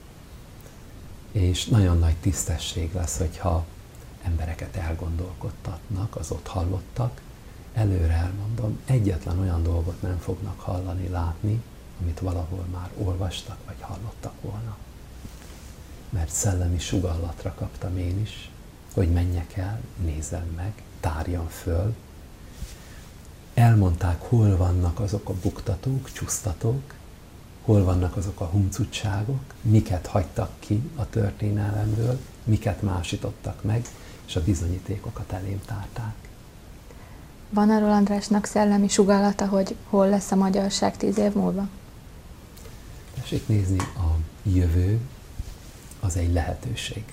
és nagyon nagy tisztesség lesz, hogyha embereket elgondolkodtatnak az ott hallottak. Előre elmondom, egyetlen olyan dolgot nem fognak hallani, látni, amit valahol már olvastak vagy hallottak volna. Mert szellemi sugallatra kaptam én is, hogy menjek el, nézem meg, tárjam föl. Elmondták, hol vannak azok a buktatók, csúsztatók, hol vannak azok a huncutságok, miket hagytak ki a történelemből, miket másítottak meg, és a bizonyítékokat elém tárták. Van arról Andrásnak szellemi sugallata, hogy hol lesz a magyarság tíz év múlva? Tessék nézni, a jövő az egy lehetőség.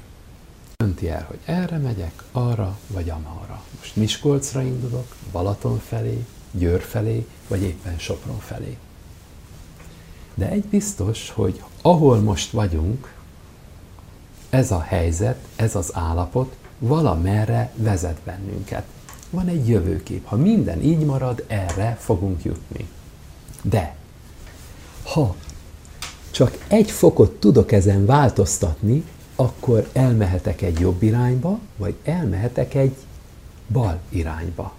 Dönti el, hogy erre megyek, arra vagy amarra. Most Miskolcra indulok, Balaton felé, Győr felé, vagy éppen Sopron felé. De egy biztos, hogy ahol most vagyunk, ez a helyzet, ez az állapot valamerre vezet bennünket. Van egy jövőkép. Ha minden így marad, erre fogunk jutni. De ha csak egy fokot tudok ezen változtatni, akkor elmehetek egy jobb irányba, vagy elmehetek egy bal irányba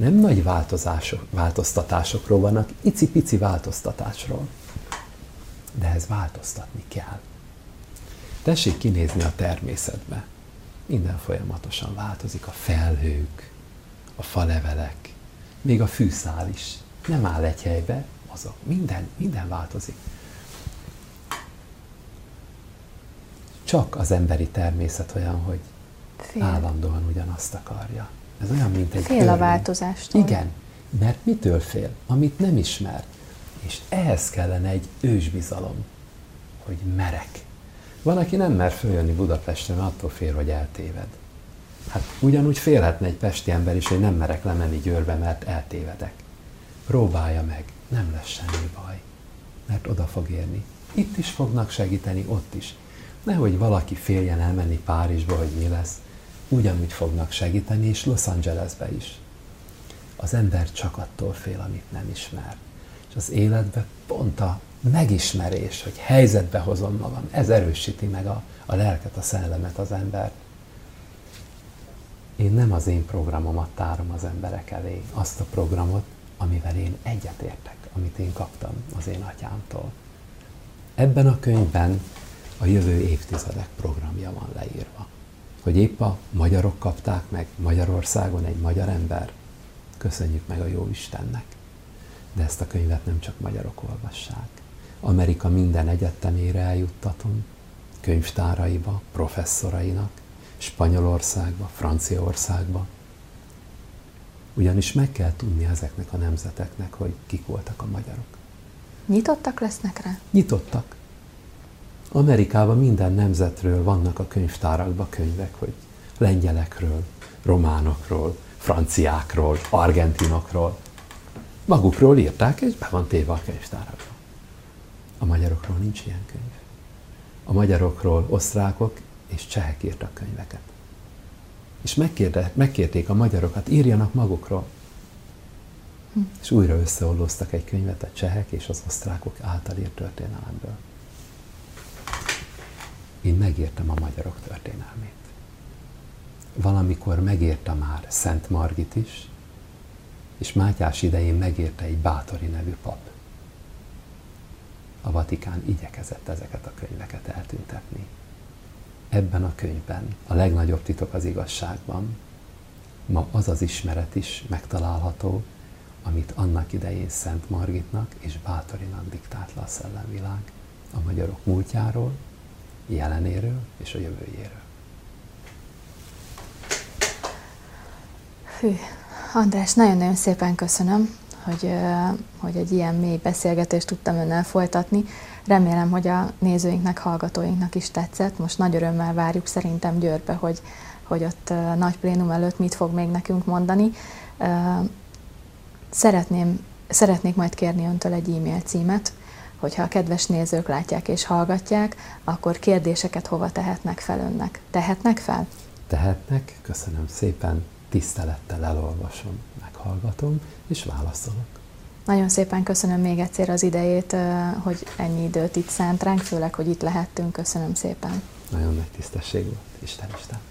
nem nagy változások, változtatásokról vannak, icipici változtatásról. De ez változtatni kell. Tessék kinézni a természetbe. Minden folyamatosan változik. A felhők, a falevelek, még a fűszál is. Nem áll egy helybe, azok. Minden, minden változik. Csak az emberi természet olyan, hogy Fél. állandóan ugyanazt akarja. Ez olyan, mint egy Fél a változástól. Igen, mert mitől fél? Amit nem ismer. És ehhez kellene egy ősbizalom, hogy merek. Van, aki nem mer följönni Budapestre, mert attól fél, hogy eltéved. Hát ugyanúgy félhetne egy pesti ember is, hogy nem merek lemenni Győrbe, mert eltévedek. Próbálja meg, nem lesz semmi baj, mert oda fog érni. Itt is fognak segíteni, ott is. Nehogy valaki féljen elmenni Párizsba, hogy mi lesz, ugyanúgy fognak segíteni, és Los Angelesbe is. Az ember csak attól fél, amit nem ismer. És az életbe pont a megismerés, hogy helyzetbe hozom magam, ez erősíti meg a, a lelket, a szellemet, az embert. Én nem az én programomat tárom az emberek elé, azt a programot, amivel én egyetértek, amit én kaptam az én atyámtól. Ebben a könyvben a jövő évtizedek programja van leírva hogy épp a magyarok kapták meg Magyarországon egy magyar ember. Köszönjük meg a jó Istennek. De ezt a könyvet nem csak magyarok olvassák. Amerika minden egyetemére eljuttatom, könyvtáraiba, professzorainak, Spanyolországba, Franciaországba. Ugyanis meg kell tudni ezeknek a nemzeteknek, hogy kik voltak a magyarok. Nyitottak lesznek rá? Nyitottak. Amerikában minden nemzetről vannak a könyvtárakban könyvek, hogy lengyelekről, románokról, franciákról, argentinokról. Magukról írták, és be van téve a könyvtárakban. A magyarokról nincs ilyen könyv. A magyarokról osztrákok és csehek írtak könyveket. És megkérde, megkérték a magyarokat, írjanak magukról. Hm. És újra összeollóztak egy könyvet a csehek és az osztrákok által írt történelemből. Én megértem a magyarok történelmét. Valamikor megérte már Szent Margit is, és Mátyás idején megérte egy Bátori nevű pap. A Vatikán igyekezett ezeket a könyveket eltüntetni. Ebben a könyvben a legnagyobb titok az igazságban. Ma az az ismeret is megtalálható, amit annak idején Szent Margitnak és Bátorinak diktált le a szellemvilág a magyarok múltjáról, jelenéről és a jövőjéről. Hű, András, nagyon-nagyon szépen köszönöm, hogy, hogy egy ilyen mély beszélgetést tudtam önnel folytatni. Remélem, hogy a nézőinknek, hallgatóinknak is tetszett. Most nagy örömmel várjuk szerintem Győrbe, hogy, hogy ott nagy plénum előtt mit fog még nekünk mondani. Szeretném, szeretnék majd kérni öntől egy e-mail címet, hogyha a kedves nézők látják és hallgatják, akkor kérdéseket hova tehetnek fel önnek. Tehetnek fel? Tehetnek, köszönöm szépen, tisztelettel elolvasom, meghallgatom és válaszolok. Nagyon szépen köszönöm még egyszer az idejét, hogy ennyi időt itt szánt ránk, főleg, hogy itt lehettünk. Köszönöm szépen. Nagyon nagy tisztesség volt. Isten Isten.